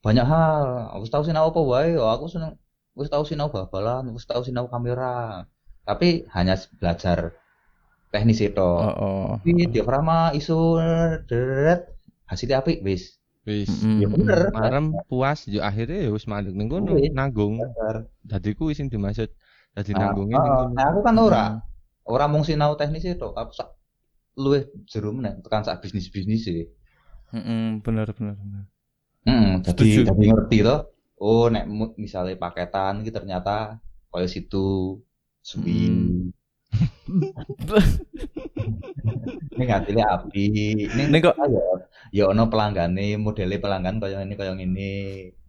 banyak hal. Aku tahu sinau apa wae aku seneng wis tahu sinau bal-balan, wis tahu sinau kamera. Tapi hanya belajar teknis itu. Oh, oh. Tapi diafragma iso deret hasilnya apik wis. wis Mm-mm. Ya bener. marem puas yo akhirnya ya wis mandek ning kono nanggung dadi kuwi sing dimaksud dadi Ah, nanggungnya ah, ning kono nah, aku kan ora. Ora mung sinau teknis itu, aku sak luwih jero meneh tekan sak bisnis-bisnis e. Heeh, bener bener bener. Hmm, jadi jadi ngerti toh. Oh, nek misalnya paketan iki ternyata kaya situ suwi. Ini ngatile api. Ini Ini kok ya ya ono pelanggane, modele pelanggan kaya ini kaya ngene.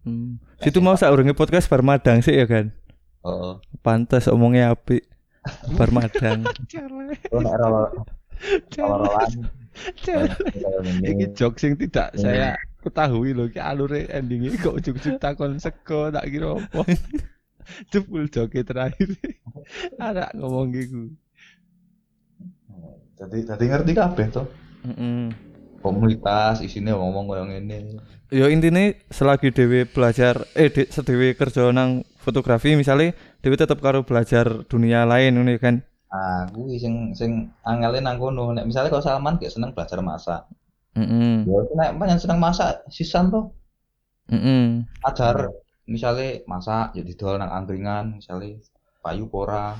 hmm. situ mau saurunge podcast bar madang sih ya kan. Oh, Pantes omongnya apik. Bar madang. oh nek ora ora kaya Iki ngene. jok sing tidak Hmm. saya ketahui loh ki alure endingnya kok ujug-ujug takon sego tak kira apa. Jebul joke terakhir. Ada ngomong gitu. Jadi jadi ngerti kabeh toh. Heeh. Komunitas isine ngomong kaya ngene. Ya intine selagi dhewe belajar eh de, sedewe kerja nang fotografi misalnya dhewe tetep karo belajar dunia lain ngono ya kan. Ah, kuwi sing sing angele nang kono. Nek misalnya kalau Salman gak seneng belajar masak. Heeh. Ya nek pancen seneng masak sisan toh. Heeh. ajar misalnya masak jadi dol nang angkringan misalnya payu pora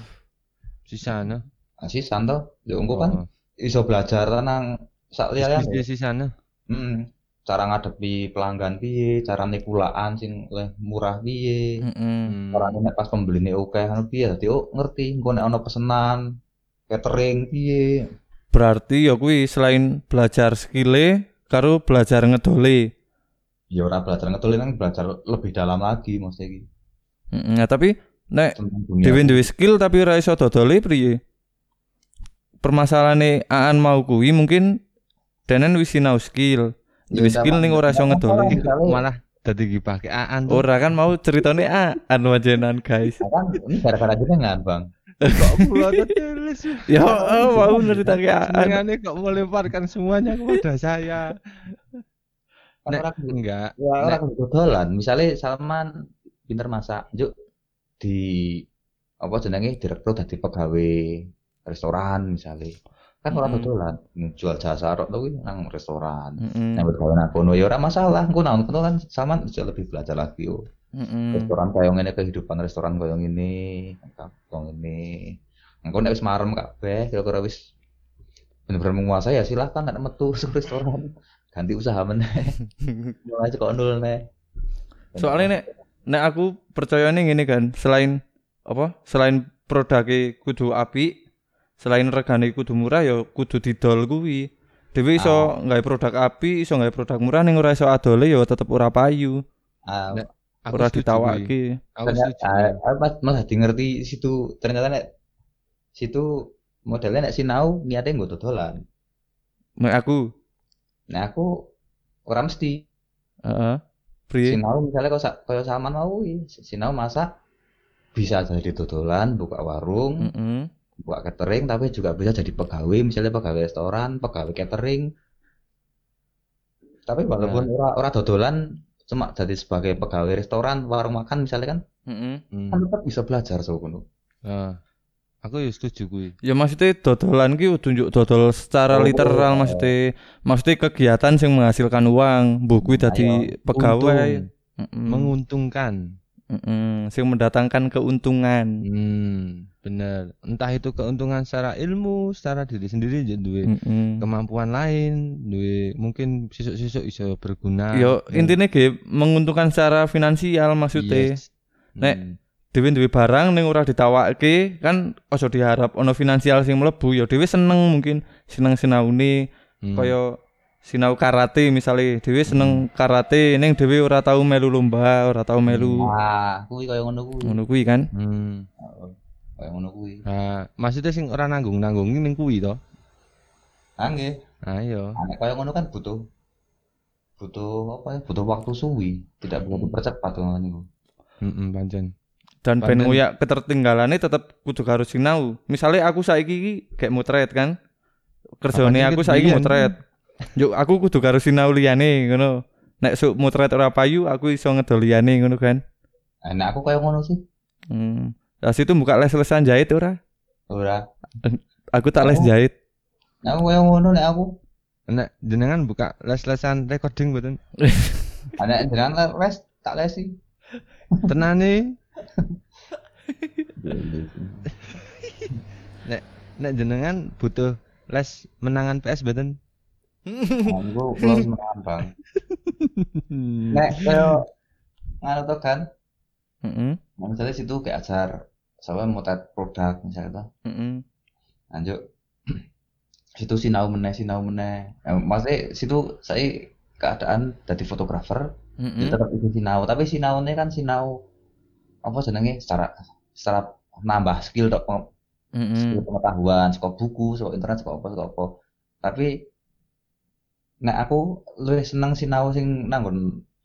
Sisana. nah, sisan toh ya engko kan Oh. iso belajar nang sak liyane Bisnis dia sisana. Mm, cara ngadepi pelanggan piye cara nikulaan sing murah piye Heeh. Hmm. carane nek pas pembeline oke anu piye dadi oh ngerti engko nek ana pesenan catering piye Berarti ya kuwi selain belajar skille karo belajar ngedole. Ya ora belajar ngetulin kan belajar lebih dalam lagi maksudnya iki Heeh. Nah, tapi nek dhewe duwe skill tapi ora iso dodole priye? Permasalahane Aan mau kuwi mungkin denen wis sinau skill. Duwe Ya, skill ning ora iso ngedole. Iki malah dadi gibah ke aan tuh. Ora kan mau ceritane Aan wajenan guys. Nah, kan ini gara-gara jenengan bang Kok kula teteles. Ya oh, mau ceritake Aan. Senengane kok melemparkan semuanya kepada saya. Nek, orang enggak. Ya, orang dodolan. Misalnya Salman pinter masak, yuk di apa jenenge direktur dadi pegawai restoran misalnya. Kan ora Mm-mm. dodolan, jual jasa rok tuh nang restoran. Heeh. Nang pegawai nang kono ya ora masalah. Engko nang kono kan Salman bisa lebih belajar lagi yo. Heeh. Restoran kaya ngene kehidupan restoran kaya ngene, kaya ngene. Engko nek wis marem kabeh, kira-kira wis bener-bener menguasai ya silahkan nek metu restoran. Ganti usaha meneh. Mulai kok nol neh. Soalnya nek nek aku percayane ngene kan, selain apa? Selain produknya kudu api, selain regane kudu murah ya kudu didol kuwi. Dewe iso nggawe produk api, iso nggawe produk murah ning ora iso adole ya tetep ora payu, Ah, Nek, Aku ora ditawake. Aku ternyata ah, mas hadi ngerti situ ternyata nek situ modelnya nek sinau niatnya nggo dodolan. Nek aku, Nah aku ora mesti heeh. Priye? sinau misalnya kau sa- kaya Salman mau sinau masak bisa jadi dodolan, buka warung, Heeh. buka catering tapi juga bisa jadi pegawai misalnya pegawai restoran, pegawai catering. Tapi walaupun ora ora dodolan cuma jadi sebagai pegawai restoran, warung makan misalnya kan, Heeh. Hmm. kan tetap bisa belajar so. Nah, aku ya setuju kuwi. Ya maksudnya dodolan ki kudu njuk dodol secara Oh. literal maksudnya maksudnya kegiatan sing menghasilkan uang, mbok kuwi dadi Ayo, pegawai. Untung, menguntungkan. Mm-mm, sing mendatangkan keuntungan. Hmm, bener. Entah itu keuntungan secara ilmu, secara diri sendiri jadi duwe Mm-mm. kemampuan lain, duwe mungkin sisuk-sisuk iso berguna. Yo Hmm. intinya ge menguntungkan secara finansial maksudnya. Yes. Nek, Hmm. Dewi duwe barang ning ora ditawake kan ojo diharap ono finansial sing mlebu ya dhewe seneng mungkin seneng sinaune Hmm. kaya sinau karate misalnya Dewi seneng karate ning Dewi ora tau melu lomba ora tau melu Wah, kuwi kaya ngono kuwi. ngono kuwi kan Hmm. Kaya ngono kuwi. Nah, maksudnya sing ora nanggung-nanggung ning kuwi to. Ah nggih. Ayo. Nek kaya ngono kan butuh butuh apa ya? Butuh waktu suwi, tidak perlu dipercepat ngono niku. Heeh, pancen. Dan ben nguyak ketertinggalannya tetep kudu harus sinau misalnya aku saiki iki kayak motret kan kerjane aku saiki Bian? motret yuk aku kudu harus sinau liyane ngono nek sok motret ora payu aku iso ngedol liyane ngono kan Nek aku kaya ngono sih. hmm. Lah situ buka les-lesan jahit ora Ora. aku tak les jahit aku kaya ngono nek aku. Nek jenengan buka les-lesan recording mboten? Nek jenengan les tak lesi. Tenane nek jenengan butuh les menangan PS niku kula wis menawan, Bang. Nek kaya ngono to kan. Heeh. Nah, misalnya situ kayak ajar sama motret produk misalnya tuh. Heeh. lanjut situ sinau meneh sinau meneh eh, maksudnya situ saya keadaan jadi fotografer Heeh. ya tetap itu sinau tapi sinaunya kan sinau apa jenenge? Secara secara nambah skill dok skill pengetahuan sekolah buku sekolah internet sekolah apa sekolah apa. Tapi nek aku lebih seneng sinau sing nanggon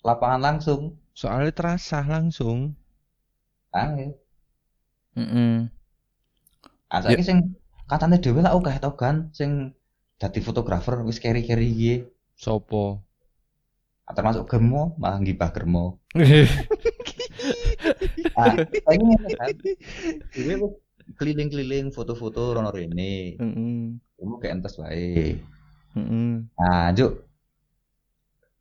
lapangan langsung. Soalnya terasa langsung. ah ya Heeh. ah saiki sing katanya dhewe lah oke to kan sing dadi fotografer wis keri-keri iki Sopo? Ah, termasuk Germo malah ngibah Germo ah ngene kan wis keliling-keliling foto-foto rono rene Heeh. kamu kayak entes wae Heeh. nah juk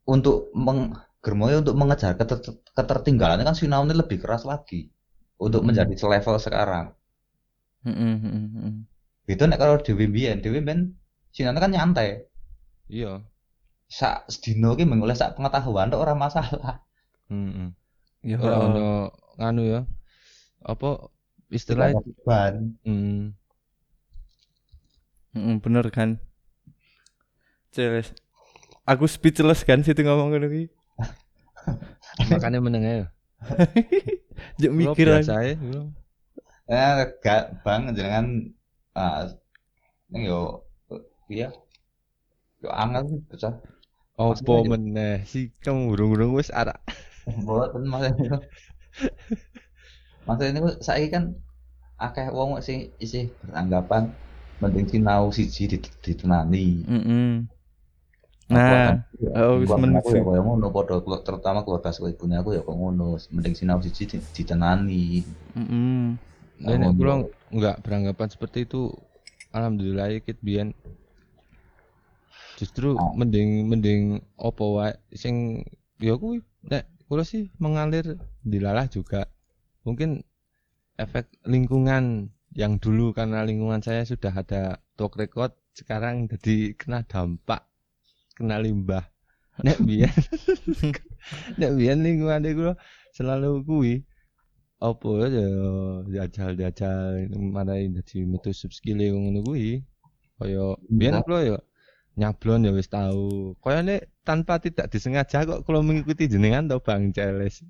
untuk meng Germo ya untuk mengejar keter- ketertinggalan kan sinaunya lebih keras lagi untuk Hmm. menjadi selevel sekarang Heeh. Heeh. itu nek kalau Dewi Mbiyen Dewi Mbiyen sinaunya kan nyantai Iya. sak sedino ki mengoleh sak pengetahuan tok ora masalah Heeh. Ya. Ora ono nganu ya. Apa istilahnya? ban Hmm. Heeh, bener kan. Celes. Aku speechless kan situ ngomong ngono ki. Makanya menengah ya. Juk Mikir saya. Eh, gak bang jenengan ah yo iya yo angel sih pecah Opo meneh si kamu urung-urung wis arak. boten maksudnya itu saya kan akeh wong sing isih beranggapan mending sinau siji dit- ditenani Heeh. Nah, oh, aku ya ngono padha terutama keluarga saka ibunya aku ya kaya ngono mending sinau siji di- ditenani heeh. Nah, nek kula enggak beranggapan seperti itu. Alhamdulillah ya kit biyen justru Oh. mending mending opo wae sing ya kuwi nek kula sih mengalir dilalah juga. Mungkin efek lingkungan yang dulu karena lingkungan saya sudah ada track record sekarang jadi kena dampak kena limbah. Nek biyen nek biyen lingkungan kula selalu kuwi apa ya jajal-jajal marahi dadi metu subskill ngono. Kaya biyen Iya. kula ya nyablon ya wis tahu. Kayane tanpa tidak disengaja kok kula mengikuti jenengan to Bang Celes.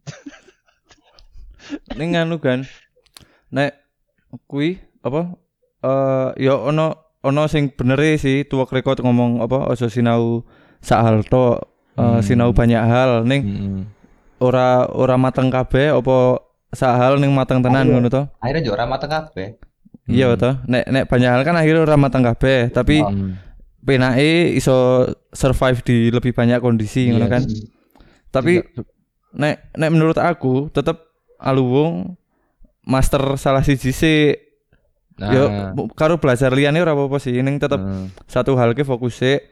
Ning anu kan. Nek kuwi apa eh ya ono ono sing bener sih tuwek record ngomong apa aja sinau sak hal tok eh, Hmm. sinau banyak hal ning Heeh. ora ora mateng kabeh apa sak hal ning mateng tenan ngono to. akhirnya yo ora mateng kabeh Iya Hmm. to. Nek nek banyak hal kan akhirnya ora mateng kabeh, tapi Oh. Penake iso survive di lebih banyak kondisi ngono Yes. kan. Tapi nek nek menurut aku tetep aluwung master salah siji sih Nah, yo karo belajar liyane ora apa-apa sih. Ning tetep heeh. satu hal ke fokus eh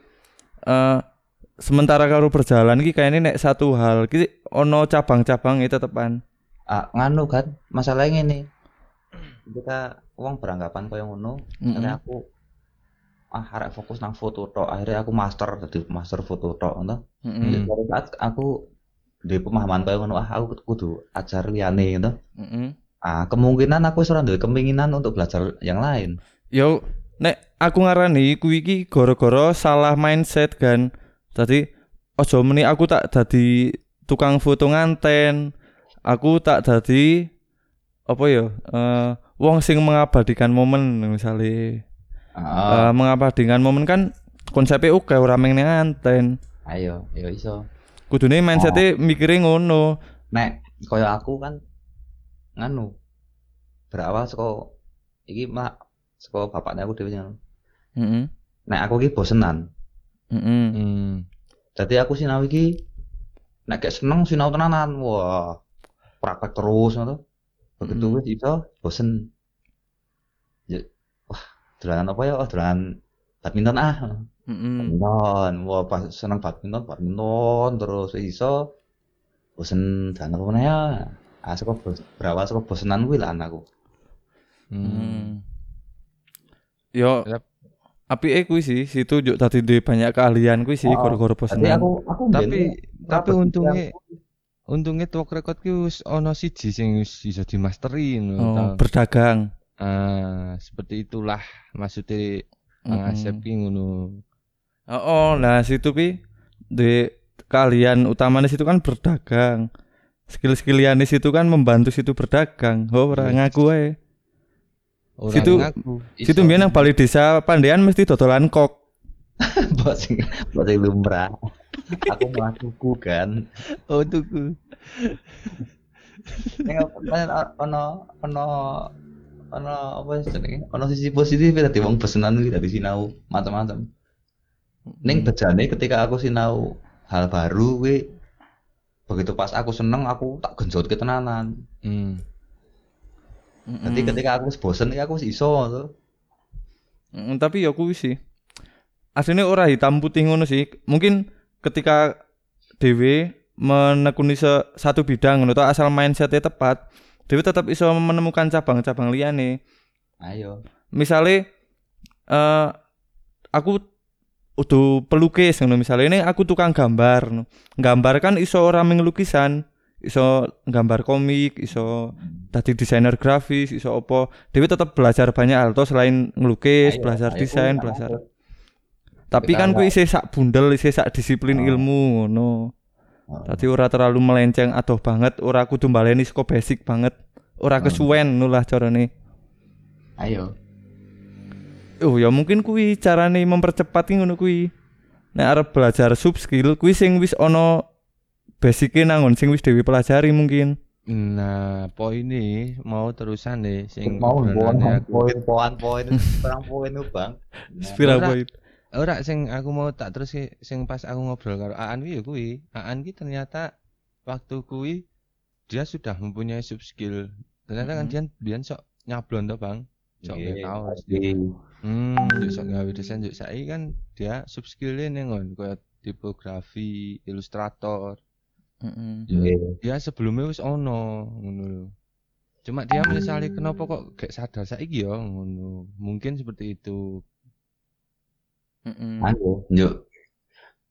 sementara karo berjalan ki kayaknya nek satu hal ki ono cabang-cabang itu tetepan. Ah, nganu kan? Masalahnya ini ketika uang beranggapan kaya ngono akhirnya aku ah arek fokus nang foto tok akhirnya aku master jadi master foto tok ngono Heeh. Hmm. Saat aku di pemahaman kaya ngono ah aku kudu ajar liyane gitu Heeh. ah kemungkinan aku wis ora kemungkinan untuk belajar yang lain Yo nek aku ngarani kuwi iki gara-gara salah mindset kan. Tadi ojo meni aku tak dadi tukang foto nganten. Aku tak dadi apa ya? eh wong sing mengabadikan momen misalnya ah Eh, mengabadikan momen kan konsepnya oke ora meng nganten. ayo ayo iso Kudune mindsetnya mikire ngono. nek kaya aku kan nganu berawal saka iki mak saka bapaknya aku dhewe ngono. Heeh. nek aku iki bosenan Heeh. Hmm. Jadi aku sinau iki nek gak seneng sinau tenanan. Wah, praktek terus ngono. Begitu Hmm. wis iso bosen. Ya, dolanan apa ya? Oh, dolanan badminton ah. Heeh. Badminton. Wah, pas seneng badminton, badminton terus iso bosen dolanan apa meneh ya. Ah, saka bos, berawal saka bosenan kuwi lah aku. Hmm. Hmm. Yo Yap. apike kuwi sih, situ juk tadi duwe banyak keahlian kuwi sih Oh, gara-gara Jadi bosenan. aku aku Tapi tapi untungnya untungnya track record ki wis ana siji sing wis iso dimasteri ngono Oh, berdagang. Ah, seperti itulah maksudnya ngasep ki ngono. Oh, oh, nah situ pi di kalian utamanya situ kan berdagang. Skill-skill liyane situ kan membantu situ berdagang. Oh, ora Yes. ngaku ae. Ora Situ- ngaku. Situ mbiyen nang Bali Desa Pandean mesti dodolan kok. bos bos lumrah. aku malah tuku kan. Oh tuku. Ning ono ono ono apa sih jenenge? Ono sisi positif dadi wong pesenan kuwi dadi sinau macam-macam. Ning bejane ketika aku sinau hal baru kuwi begitu pas aku seneng aku tak genjot ke tenanan. Hmm. Jadi ketika aku bosen ya aku iso tuh. Mm, tapi ya kuwi sih. Aslinya ora hitam putih ngono sih. Mungkin ketika Dewi menekuni se- satu bidang ngono asal mindsetnya tepat, Dewi tetap iso menemukan cabang-cabang liyane. Ayo. Misale eh aku udah pelukis ngono misalnya ini aku tukang gambar. Gambar kan iso ora mung lukisan, iso gambar komik, iso tadi desainer grafis, iso opo. Dewi tetap belajar banyak hal selain ngelukis, Ayo, belajar ayo, desain, belajar. Tapi Kita kan nggak- isih sak bundel, isih sak disiplin Oh. ilmu ngono. Tadi ora terlalu melenceng adoh banget, ora kudu baleni saka basic banget. Ora kesuwen nulah carane. Ayo. Oh ya mungkin kuwi carane mempercepat ngono kuwi. Nek arep belajar sub skill kuwi sing wis ana basike nangon sing wis dewi pelajari mungkin. Nah, poin ini mau terusan nih sing Mau aku. poin poin poin perang poin bang. Spira Ora. poin. Ora sing aku mau tak terus sing pas aku ngobrol karo Aan ki ya kuwi. Aan ki ternyata waktu kuwi dia sudah mempunyai sub skill. Ternyata kan Mhm. dia biyen sok nyablon to, Bang. Sok Iya, nge kaos. Iya. Hmm, juk sok gawe desain juk saiki kan dia sub skill-e ning ngon koyo tipografi, ilustrator. Heeh. Iya. Dia sebelumnya wis ono ngono lho. Cuma dia menyesali kenapa kok gak sadar saiki ya ngono. Mungkin seperti itu. Heeh. Ayo, yuk.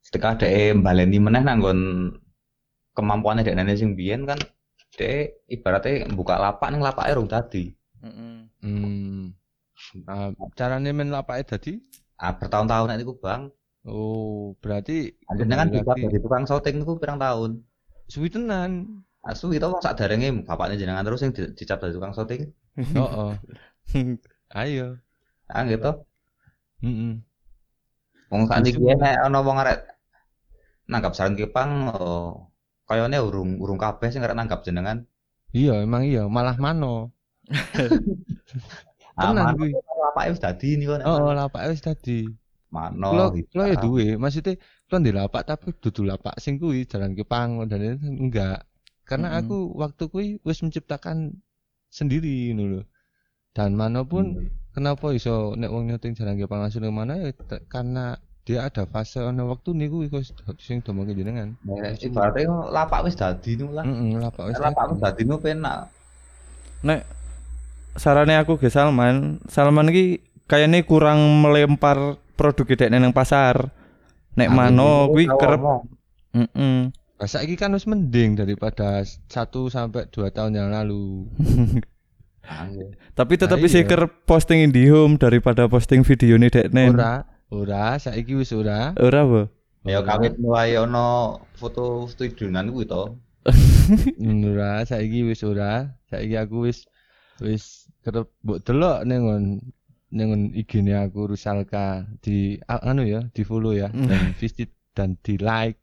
Ketika dhek mbaleni meneh nanggon kemampuane dhek nene sing biyen kan dhek ibaratnya buka lapak ning lapake rung tadi. Heeh. Hmm. Nah, carane men lapake dadi Ah bertahun-tahun nek iku Bang. oh, berarti Jenengan kembali bisa jadi tukang syuting iku pirang tahun. suwi tenan. Asu itu wong sadarenge bapaknya jenengan terus sing di- dicap dadi tukang syuting. Heeh. Ayo. Ah gitu. Heeh. Wong sakniki Justru- nek ana wong arek nanggap saran kepang oh, kayane urung urung kabeh sing arek nanggap jenengan. Iya, emang iya, malah mano. Ah, Tenan mano kuwi. lapake wis dadi niku nek Oh, mano. lapake wis dadi. Mano. Kulo ya duwe, maksudnya kulo ndek lapak tapi dudu lapak sing kuwi jalan kepang dan enggak. Karena aku waktu kuwi wis menciptakan sendiri ngono lho. Dan mana pun Hmm. kenapa iso nek wong nyuting jalan kepang langsung ke mana ya karena dia ada fase ana waktu niku iku sing domongke jenengan. Nek ibaratnya lapak wis dadi nu lah. Heeh, lapak wis. Lapak wis dadi nu penak. Nek sarane aku ge Salman, Salman iki kayaknya kurang melempar produk gede nang pasar. Nek mano kuwi kerep heeh. Lah saiki kan wis mending daripada 1 sampai 2 tahun yang lalu. Tapi tetep Nah, isi iya. kerep posting IndiHome daripada posting video nih deknen. Ora, ora, saiki wis ora. Ora apa? Ya kawit mulai ono foto studionan kuwi to. Ora, saiki wis ora. Saiki aku wis wis kerep mbok delok ning ngon ning ngon IG-ne aku Rusalka di anu ya, di follow ya dan visit dan di like.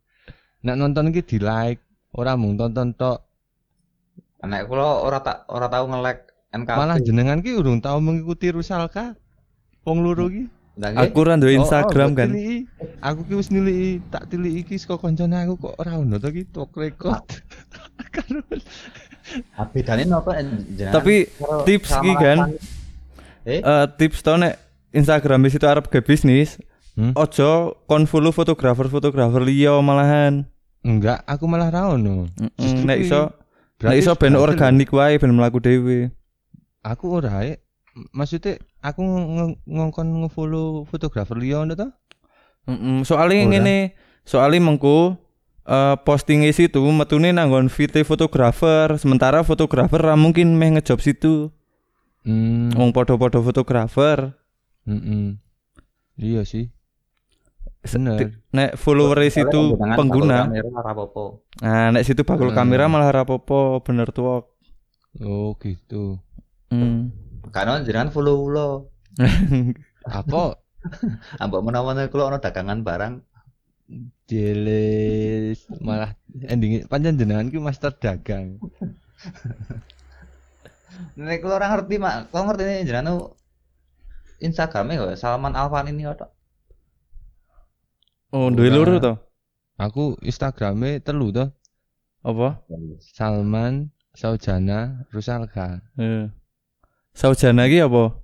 Nek nonton iki di like, ora mung tonton tok. Nek kula ora tak ora tau nge-like NKP. Malah jenengan ki urung tau mengikuti Rusalka. Wong loro ki. Aku ora duwe Instagram Oh, oh, kan. tiliki. Aku ki wis niliki, tak tiliki iki saka kancane aku kok ora ono to ki tok record. Ah, bedane napa jenengan? Tapi tips ki kan Eh, eh tips to nek Instagram itu arep ge bisnis, Hmm? ojo kon follow fotografer-fotografer liya malahan. enggak, aku malah ra ono. Mm, Nek iso nek iso ben organik wae ben mlaku dhewe. Aku ora e. Maksudnya aku nge- ngongkon nge-follow fotografer liya ngono to? Mm, soalnya Ora. ngene, soalnya mengko eh posting situ metune nanggon VT fotografer, sementara fotografer ra mungkin meh ngejob situ. Hmm. Wong padha-padha fotografer. Mm-mm. Iya sih. Bener. Nek follower situ pengguna. kamera. Nah, nek situ bakul Hmm. kamera malah rapopo bener tuh. Oh, gitu. Hmm. Karena jenengan follow kula. Apa? Ambek menawa kula ono dagangan barang. Jeles malah endingnya panjang jenengan ki master dagang. Nek kula ora ngerti, Mak. Kula ngerti ini jenengan Instagramnya kok Salman Alvan ini kok. Oh, duwe loro to. Aku Instagramnya telu to. Apa? Salman, Saujana, Rusalka. Eh. Saujana iki apa?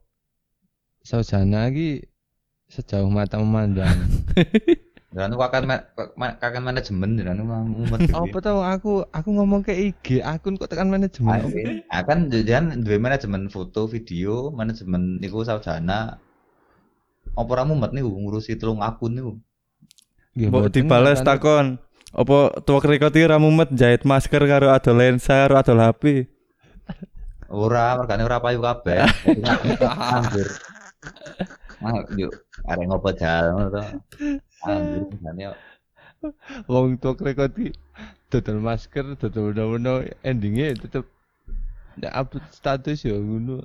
Saujana ki sejauh mata memandang. Jenengan nu kakek ma- ma- kakek manajemen jenengan nu ngumet. Apa tau aku aku ngomong ke IG akun kok tekan Ah, manajemen. oke. Ah, kan jenengan duwe manajemen foto, video, manajemen niku saujana. Apa ora mumet niku ngurusi telung akun niku? Nggih, Mbok dibales kan. takon. Apa tuwek record iki ra mumet jahit masker karo adol lensa karo adol HP. Ora, mergane ora payu kabeh. Anjir. Ah, yuk, arek ngopo jalan ngono to. Anjir, mergane yo. Wong tua rekod ki dodol masker, dodol wono endingnya tetep nek upload status ya ngono.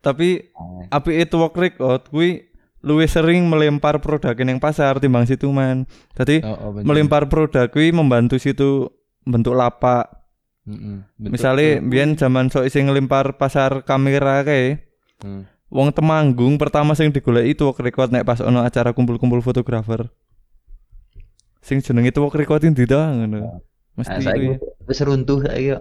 Tapi api itu work record kuwi luwih sering melempar produk ning pasar timbang situ man. Tadi Oh, oh, bener. melempar produk kuwi membantu situ bentuk lapak. Mm-mm, betul. Misalnya biyen zaman sok sing ngelempar pasar kamera kae, Hmm. wong Temanggung pertama sing digoleki itu work record nek pas ono acara kumpul-kumpul fotografer. Sing jenenge itu work record ndi ta ngono. Nah, Mesti saiki kuwi. wis runtuh saiki. yo.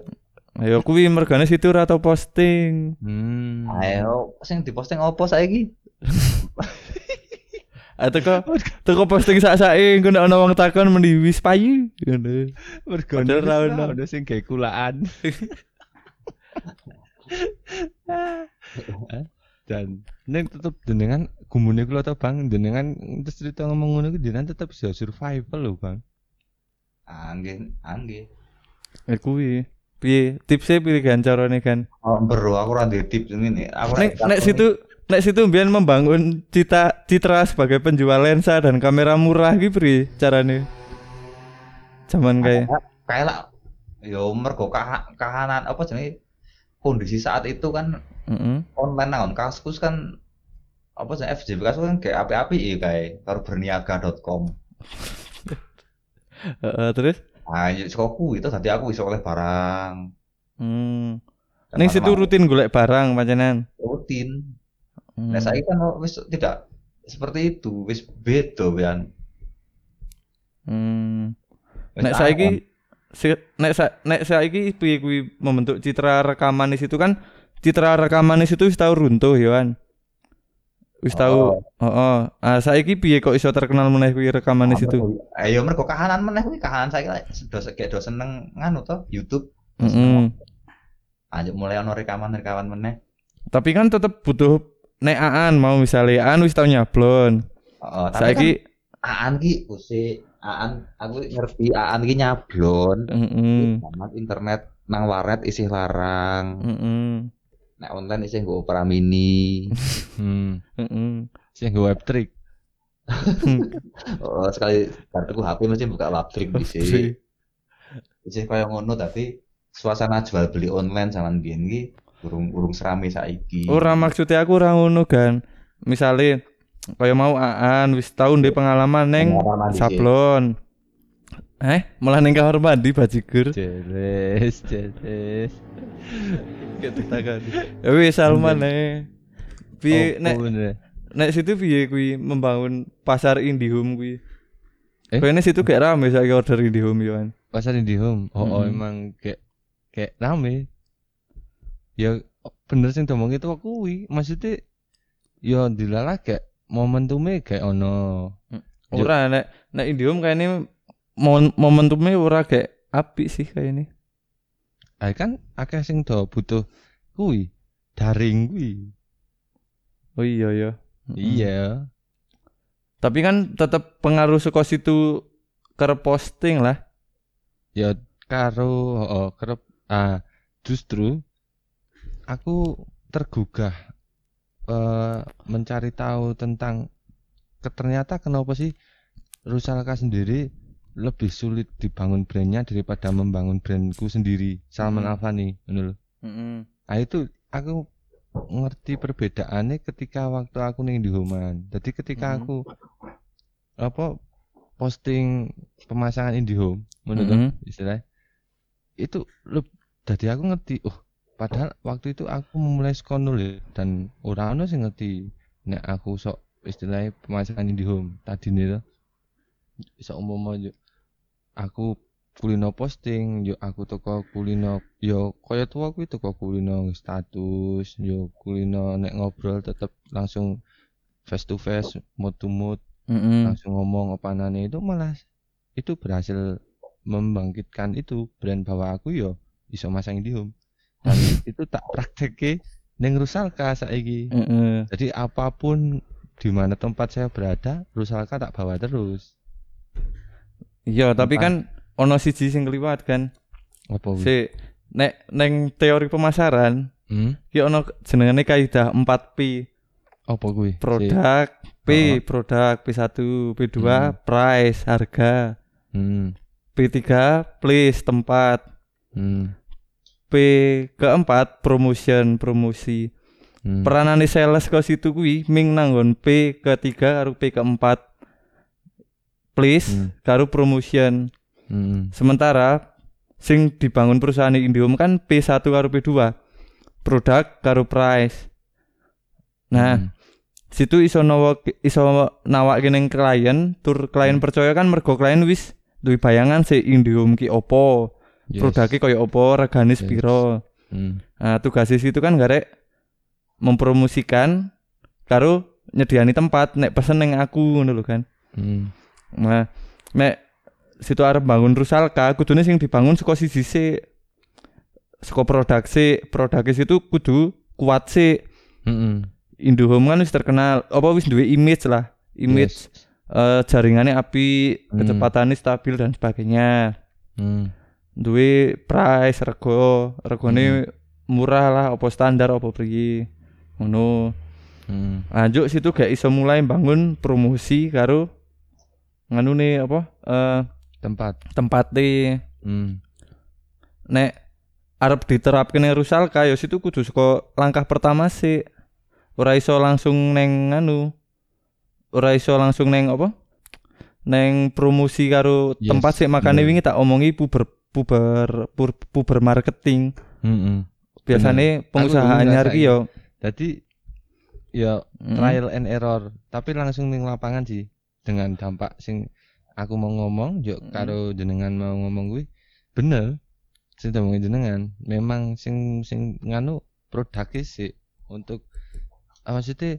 Ayo kuwi mergane situ ora tau posting. Hmm. Ayo, sing diposting opo saiki? Atau kok teko posting sak-sake engko nek ana wong takon mendhi wis payu ngono. Mergo ora ono. ono sing gawe kulaan. Dan neng tetep jenengan gumune kula to Bang, jenengan terus cerita ngomong ngono ki jenengan tetep bisa survival lho Bang. Angge, angge. Eh kuwi. Piye tipsnya pilih kan carane kan? Oh, bro, aku ora ndek tips ngene. Aku Nek nek situ nek situ mbiyen membangun cita citra sebagai penjual lensa dan kamera murah iki piye carane? Zaman kayak kayak lah yo mergo kah- kahanan apa jenenge kondisi saat itu kan heeh. online naon kaskus kan apa sih FJB kaskus kan kayak api-api ya kayak karo berniaga.com Heeh, terus nah ya saka kuwi itu tadi aku iso oleh barang hmm. Ning situ rutin golek barang pancenan. rutin Hmm. nah saya kan wis tidak seperti itu wis beda kan Hmm. Wis Nek saiki si- nek sa, nek saiki piye kuwi membentuk citra rekaman di situ kan citra rekaman di situ wis tau runtuh ya kan. Wis tau. Heeh. Ah saiki piye kok iso terkenal meneh kuwi rekaman situ? Ayo mergo kahanan meneh kuwi kahanan saiki lek do kayak do seneng nganu to YouTube. Heeh. Anjuk mulai ono rekaman-rekaman meneh. Tapi kan tetep butuh nek Aan mau misalnya Aan wis tau nyablon. Heeh, tapi Saiki kan Aan ki usih Aan aku ngerti Aan ki nyablon. heeh. Amat internet nang warnet isih larang. Heeh. Nek online isih nggo Opera Mini. Hmm. Heeh. Sing web trick. Oh, sekali kartuku HP mesti buka labstream dhisik. Isih kaya ngono tapi suasana jual beli online zaman biyen ki urung urung serame saiki. Ora maksudnya aku ora ngono kan. Misale kaya mau Aan wis tau ndek pengalaman neng sablon. Eh, malah neng kamar mandi bajigur. Jeles, jeles. Ketutakan. Ya wis Salman eh. Piye nek nek situ piye kuwi membangun pasar IndiHome kuwi? Eh? Kayaknya situ kayak rame saiki order IndiHome yo kan. Pasar Indihome. Oh, oh emang kayak kayak rame. Ya bener sing domong itu kuwi. Maksudnya ya dilalah kayak momentumnya kayak ono. Yo. Ora nek nek IndiHome kayaknya mon momentumnya ora kayak apik sih kayak ini. Ah kan akeh sing do butuh kuwi daring kuwi. Oh iya ya. Iya. Tapi kan tetap pengaruh saka situ ke posting lah. Ya karo oh, kerep ah justru aku tergugah eh mencari tahu tentang ke- ternyata kenapa sih Rusalka sendiri lebih sulit dibangun brandnya daripada membangun brandku sendiri Salman Hmm. Alfani ngono lho. Heeh. Nah itu aku ngerti perbedaannya ketika waktu aku ning Indihome. Jadi ketika Mhm. aku apa posting pemasangan Indihome ngono toh, Mhm. istilahnya itu jadi aku ngerti oh padahal waktu itu aku memulai sekon nulis dan orang ono sing ngerti nek aku sok istilahnya pemasangan Indihome tadi nih tuh bisa umum yo aku kulino posting yo aku toko kulino yo kaya tua aku toko kulino status yo kulino nek ngobrol tetep langsung face to face mood to mood Heeh. langsung ngomong opanane. Itu malah itu berhasil membangkitkan itu brand bahwa aku yo iso masang Indihome dan itu tak praktekke ning Rusalka saiki Heeh. jadi apa pun di mana tempat saya berada Rusalka tak bawa terus Iya, tapi kan ono siji sing kliwat kan. apa? Si nek neng teori pemasaran hmm? ki ono jenengane kaidah 4P. apa kuwi Si- Produk, P Heeh. produk, P1, P2 Hmm. price, harga, hmm. P3 place, tempat, Hmm. P keempat promotion, promosi. Hmm. Peranane sales ke situ kuwi ming nanggon P ketiga karo P keempat. Place Hmm. karo promotion. Hmm. Sementara sing dibangun perusahaan Indihome kan P1 karo P2. Produk karo price. Nah, Hmm. situ iso nawa iso nawake ning klien, tur klien Hmm. percaya kan mergo klien wis duwe bayangan si Indihome ki opo, Yes. produknya kaya opo, regane Yes. sepiro. Hmm. Nah, tugasnya situ kan garek mempromosikan karo nyediani tempat nek pesen ning aku ngono lho kan. Hmm. Nah, nek situ arep bangun Rusalka, kudune sing dibangun saka siji sik. Saka produk sik, produknya situ kudu kuat sik. Hmm. Indohome kan wis terkenal, apa wis duwe image lah. Image Yes. eh, jaringannya api, Hmm. kecepatannya stabil dan sebagainya. Hmm. Duwe price, rego, regone murah lah, apa standar, apa priye. Ngono. Hmm. Lanjut situ gak iso mulai bangun promosi karo nganu nih apa eh tempat tempat hmm. nek arep diterapkan yang Rusalka ya situ kudu saka langkah pertama sih ora iso langsung neng nganu ora iso langsung neng apa neng promosi karo Yes, tempat sih makanya bener. wingi tak omongi puber puber pur- puber marketing Hmm. biasanya pengusaha Aku dulu anyar ngerasain. ki yo jadi ya Mm. trial and error tapi langsung ning lapangan sih dengan dampak sing aku mau ngomong yo Mm. karo jenengan mau ngomong kuwi bener sing ngomongin jenengan memang sing sing nganu produk sih untuk ah, maksudnya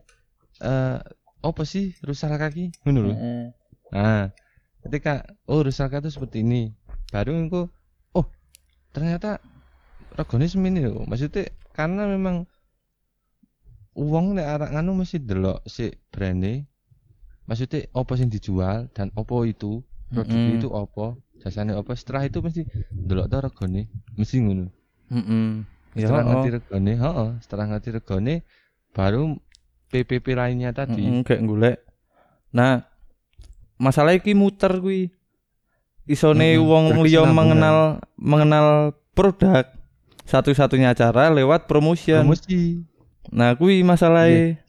eh apa sih Rusalka ki ngono lho. Heeh. Nah, ketika oh Rusalka itu seperti ini, baru engko oh ternyata regane semini lho. Maksudnya karena memang uang nek arek nganu mesti delok si brande. Maksudnya apa sing dijual dan apa itu produk Mm-mm. itu apa jasane apa setelah itu mesti delok to regane mesti ngono. Heeh. Ya, Setelah oh. ngerti regane, heeh, setelah ngerti regane baru PPP lainnya tadi. Heeh, kayak golek. Nah, masalah iki muter kuwi. Isone Mm-mm, wong liya mengenal mengenal produk satu-satunya cara lewat promotion. Promosi. Nah, kuwi masalahnya.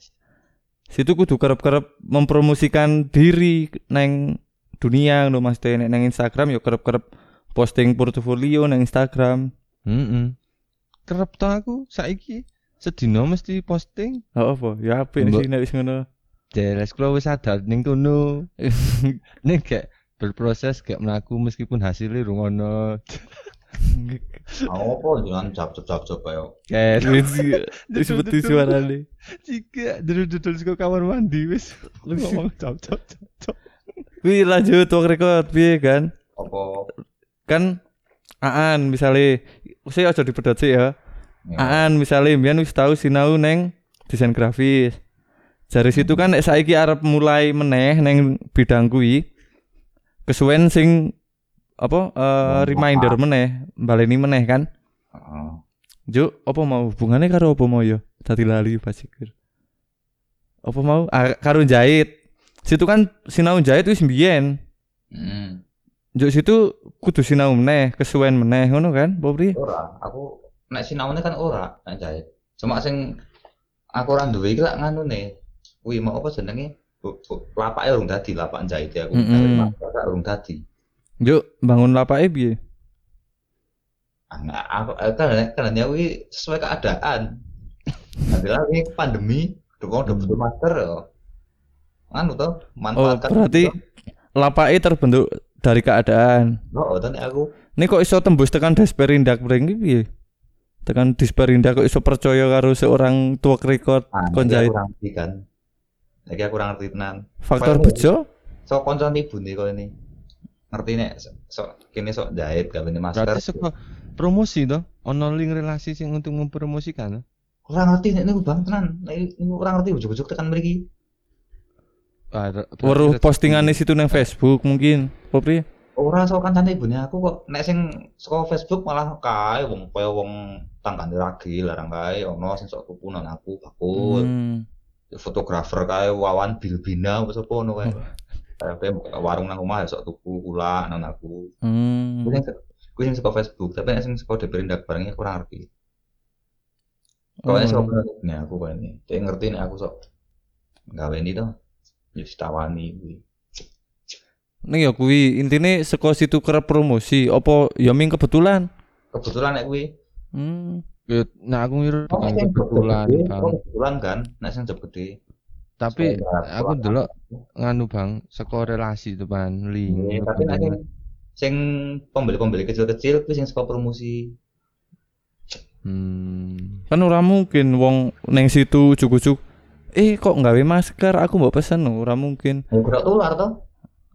Situ kudu kerep-kerep mempromosikan diri neng dunia ngono Mas Teh. Nek nang Instagram yo kerep-kerep posting portofolio nang Instagram. Heeh. Kerep to aku saiki sedina mesti posting. Oh apa? Ya apik sih nek wis ngono. Jelas kalau wis sadar ning kono. gak berproses gak melaku meskipun hasilnya rungono. Apa jangan jawab-jawab ayo. Kayak Wis wis seperti suarane. jika dudul-dudul saka kamar mandi wis ngomong cap cap cap cap. Kuwi lanjut work record piye kan? Apa? Kan Aan misalnya saya aja dipedot sih ya. Ya. Aan misalnya mbiyen wis tau sinau neng desain grafis. Dari situ kan saiki arep mulai meneh neng bidang kuwi. Kesuwen sing apa Oh, reminder meneh, baleni meneh kan. Heeh. Juk, apa mau hubungannya karo apa mau ya? Tadi lali pas pikir. Apa mau? Ah, karo jahit. Situ kan sinau jahit wis mbiyen. Hmm. Juk situ kudu sinau meneh, kesuwen meneh ngono kan, apa priye? Ora, aku nek sinaune kan ora nek jahit. Cuma sing aku ora duwe iki lak nganune. Kuwi mau apa jenenge? Lapake urung dadi, lapak jahit aku. Mm-mm. Lapak urung dadi. Juk, bangun lapake piye? Ah, nggak, aku eh, kan kan aku iki sesuai keadaan. Adalah ini pandemi, dukung udah butuh masker ya. Anu toh, Oh, manfaatkan. berarti lapake terbentuk dari keadaan. Oh, oh, nek aku Ini kok iso tembus tekan Desperindak mreng iki piye? Tekan Desperindak kok iso percaya karo seorang tuak record kon iki aku jahit. kurang kan. Lagi aku kurang ngerti tenan. Faktor bejo? So konco ibu nih kok ini. Ngerti nek so, so kini sok jahit gawe masker. Berarti saka promosi to, ono link relasi sing untuk mempromosikan. Kurang ngerti nek niku Bang tenan. Nek ini kurang ngerti ujug-ujug tekan mriki. Ah, Weruh rezeki. postingane situ nang Facebook mungkin. Apa priye? Ora sok kancane ibune aku kok nek sing saka Facebook malah kae wong kaya wong tanggane ragi larang kae ono sing sok tuku nang aku bakul. Hmm. Fotografer kae Wawan Bilbina apa sapa ngono kae. Buka warung nang omah sok tuku kula nang aku. Hmm. Kuwi sing kuwi sing saka Facebook, tapi nek sing saka Deperindak barangnya kurang ngerti. Pokoknya sok Oh. nih aku kok ini. Dia ngerti nih aku sok gawe ini tuh. Ya ditawani kuwi. Ning ya kuwi intine saka situ kerep promosi apa ya ming kebetulan. Kebetulan nek kuwi Hmm. Ya, Nah aku ngiru Oh, kebetulan, gede, Bang. oh, kebetulan kan, nek sing gede. Tapi aku delok nganu Bang, saka relasi itu Bang, link. Iya, tapi nek sing pembeli-pembeli kecil-kecil kuwi sing saka promosi. Hmm. Kan ora mungkin wong neng situ ujug-ujug eh kok nggawe masker aku mbok pesen ora mungkin. Gerak tular toh.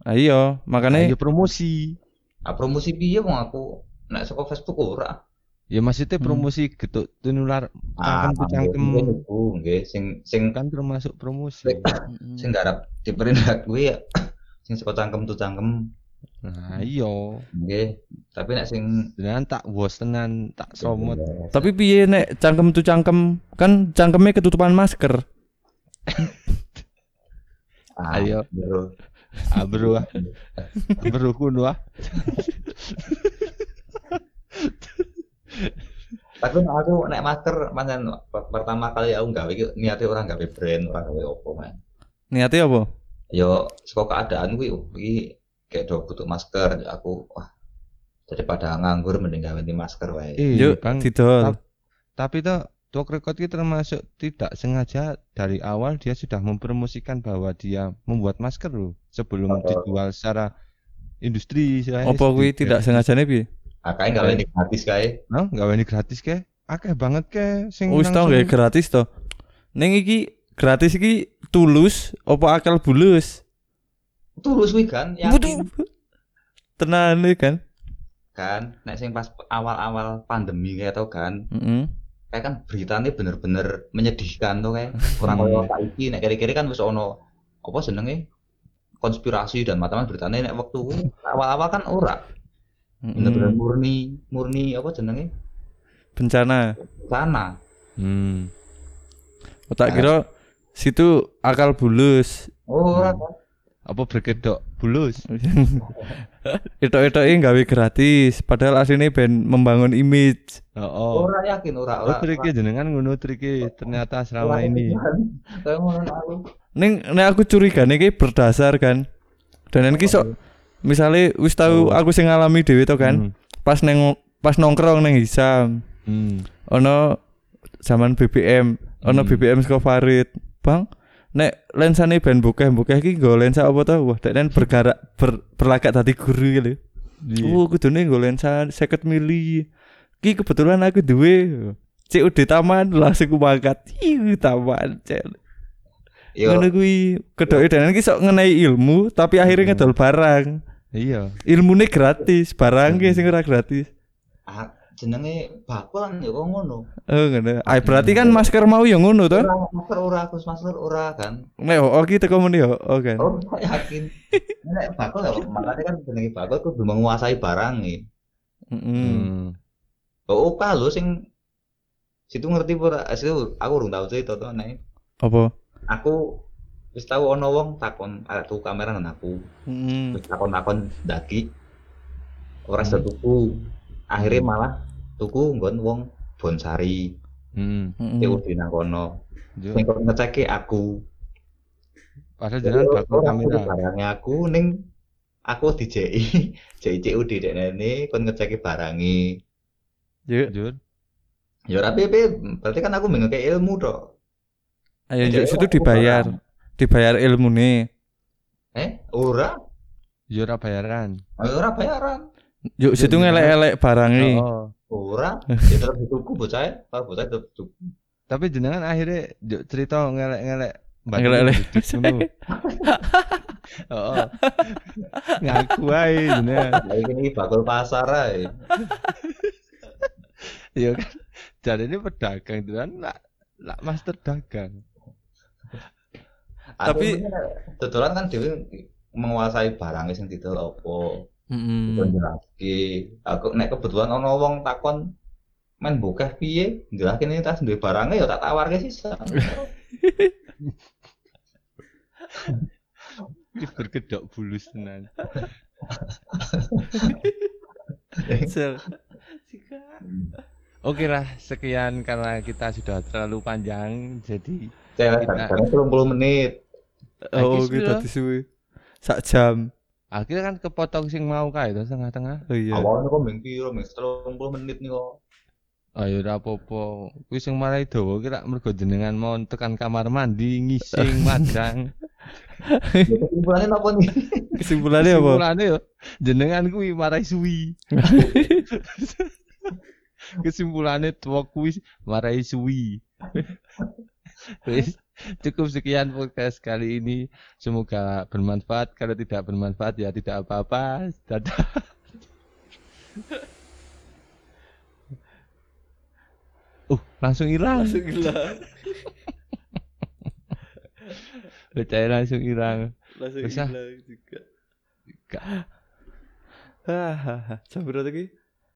Ah iya, makane Ayo promosi. Ah promosi piye wong aku nek saka Facebook ora. Ya maksudnya Hmm. promosi getuk tunular Ah, cangkem cangkem nggih, niku, nggih sing sing kan termasuk promosi. Hmm. sing garap diperindak kuwi ya sing saka cangkem tuh cangkem. Nah, iya. Nggih. Tapi nek sing Dengan tak bos tenan, tak somot. Tapi piye nek cangkem tu cangkem kan cangkemnya ketutupan masker. Ah, Ayo. bro. Ah, bro, ah. bro kuno ah. Tapi aku nek masker pancen per- pertama kali aku gawe iki niate orang gawe brand, orang gawe opo man. Niatnya apa? Yo saka keadaan kuwi oh, iki kayak do butuh masker ya aku wah daripada nganggur mending gawe di masker wae. Yuk, Bang. didol. tap- Tapi tuh Talk Record itu termasuk tidak sengaja dari awal dia sudah mempromosikan bahwa dia membuat masker loh sebelum Oh. dijual secara industri. Apa kuwi sedikit. tidak sengajane piye? Ah kae gawe ini gratis kae. Nah, nggak ini gratis ke? Akeh banget ke sing Wis tau nggak gratis to. Ning iki gratis iki tulus apa akal bulus? Tulus kuwi kan yakin Tenan iki kan. kan nek sing pas awal-awal pandemi kayak tau kan Heeh. kayak kan beritanya bener-bener menyedihkan tuh kayak orang kaya saiki nek kiri-kiri kan wis ono apa jenenge konspirasi dan macam-macam beritanya nek waktu kuwi awal-awal kan ora bener-bener Mm-mm. murni murni apa jenenge Bencana. sana Hmm. Oh, tak kira situ akal bulus. oh ora kan Apa berkedok bulus? Etok-etoke gawe gratis, padahal aslinya ben membangun image. Oh. oh. ora yakin ora Oh, ora triknya jenengan ngono triknya ternyata selama ini. yakin. kayak ngono aku Ning nek aku curiga iki berdasar kan. Dan iki sok misale wis tahu aku sing ngalami dhewe to kan. Hmm. Pas neng pas nongkrong neng Hisam. Hmm. Ono zaman BBM, ono Hmm. BBM saka Farid. Bang, nek lensane ben bokeh-bokeh iki nggo lensa apa to? Wah, deknen bergerak ber, berlagak dadi guru lho. Iya. Oh, kudune nggo lensa 50 mili. Ki kebetulan aku duwe. COD taman langsung mangkat. Ih, taman cel. Yo Ngono kuwi kedoke dan iki sok ngenai ilmu tapi akhirnya ngedol barang. Iya. Ilmune gratis, barangnya sing ora gratis. ah, jenenge bakul kan yo kok ngono Oh, ngono. Ah, berarti kan masker mau ya ngono to? masker ora Gus masker ora kan Nek oh iki teko muni yo, oh kan. Oh, yakin. Nek bakul ya makanya kan jenenge bakul kudu menguasai barang nih. Heeh. Hmm. Oh, oka lho sing situ ngerti ora? Situ aku urung tau cerita to nek. Apa? Aku wis tau ono wong takon arek tuku kamera nang aku. Heeh. Wis takon-takon daki. Ora hmm. tuku. Akhirnya malah tuku nggon wong bonsari. Hmm. Heeh. COD nang kono. Yo. Sing kon ngeceke aku. Padahal jenengan bakal kamera. barangnya aku ning aku dijeki. Jeki COD dekne kon ngeceke barange. Yuk, Jur. Ya ora piye berarti kan aku mengke ilmu to. Ayo Ya, yuk situ dibayar. Dibayar ilmune. Eh, ora. Yo ora bayaran. Ayo ora bayaran. Yuk situ ngelek-elek barangnya. Oh. Ora. Ya terus dituku bocah, kalau bocah dituku. Tapi jenengan akhirnya yo cerita ngelek-ngelek Mbak Ngelek-ngelek. Ngono. Oh. Ngaku ae jenengan. Lah iki bakul pasar ae. Iya kan. Jadi ini pedagang itu kan lah lah master dagang. Tapi- dodolan kan dhewe menguasai barang sing didol. Heeh. Kon jelaske. Aku nek kebetulan ono wong takon main bokeh piye? Jelaske ini tas duwe barangnya ya tak tawarke sisa. Ini berkedok bulus tenan. Oke lah, sekian karena kita sudah terlalu panjang, jadi Cewek Kita- kan 30 menit. Oh, Lagi kita sudah. disuwe. Sak jam. akhirnya kan kepotong sing mau kae to tengah-tengah. Oh iya. Awalnya kok ming piro, ming 30 menit nih kok. Ayo ora apa-apa. Kuwi sing marai dawa ki rak mergo jenengan mau tekan kamar mandi, ngising, madang. Ya kesimpulannya apa nih? Kesimpulannya apa? Kesimpulannya yo jenengan kuwi marai suwi. Kesimpulannya tua kuwi marai suwi. Wis, cukup sekian podcast kali ini. Semoga bermanfaat. Kalau tidak bermanfaat ya tidak apa-apa. Dadah. Uh, langsung hilang. gila. Bocahnya langsung hilang. Langsung hilang juga. Hahaha. Jam berapa lagi?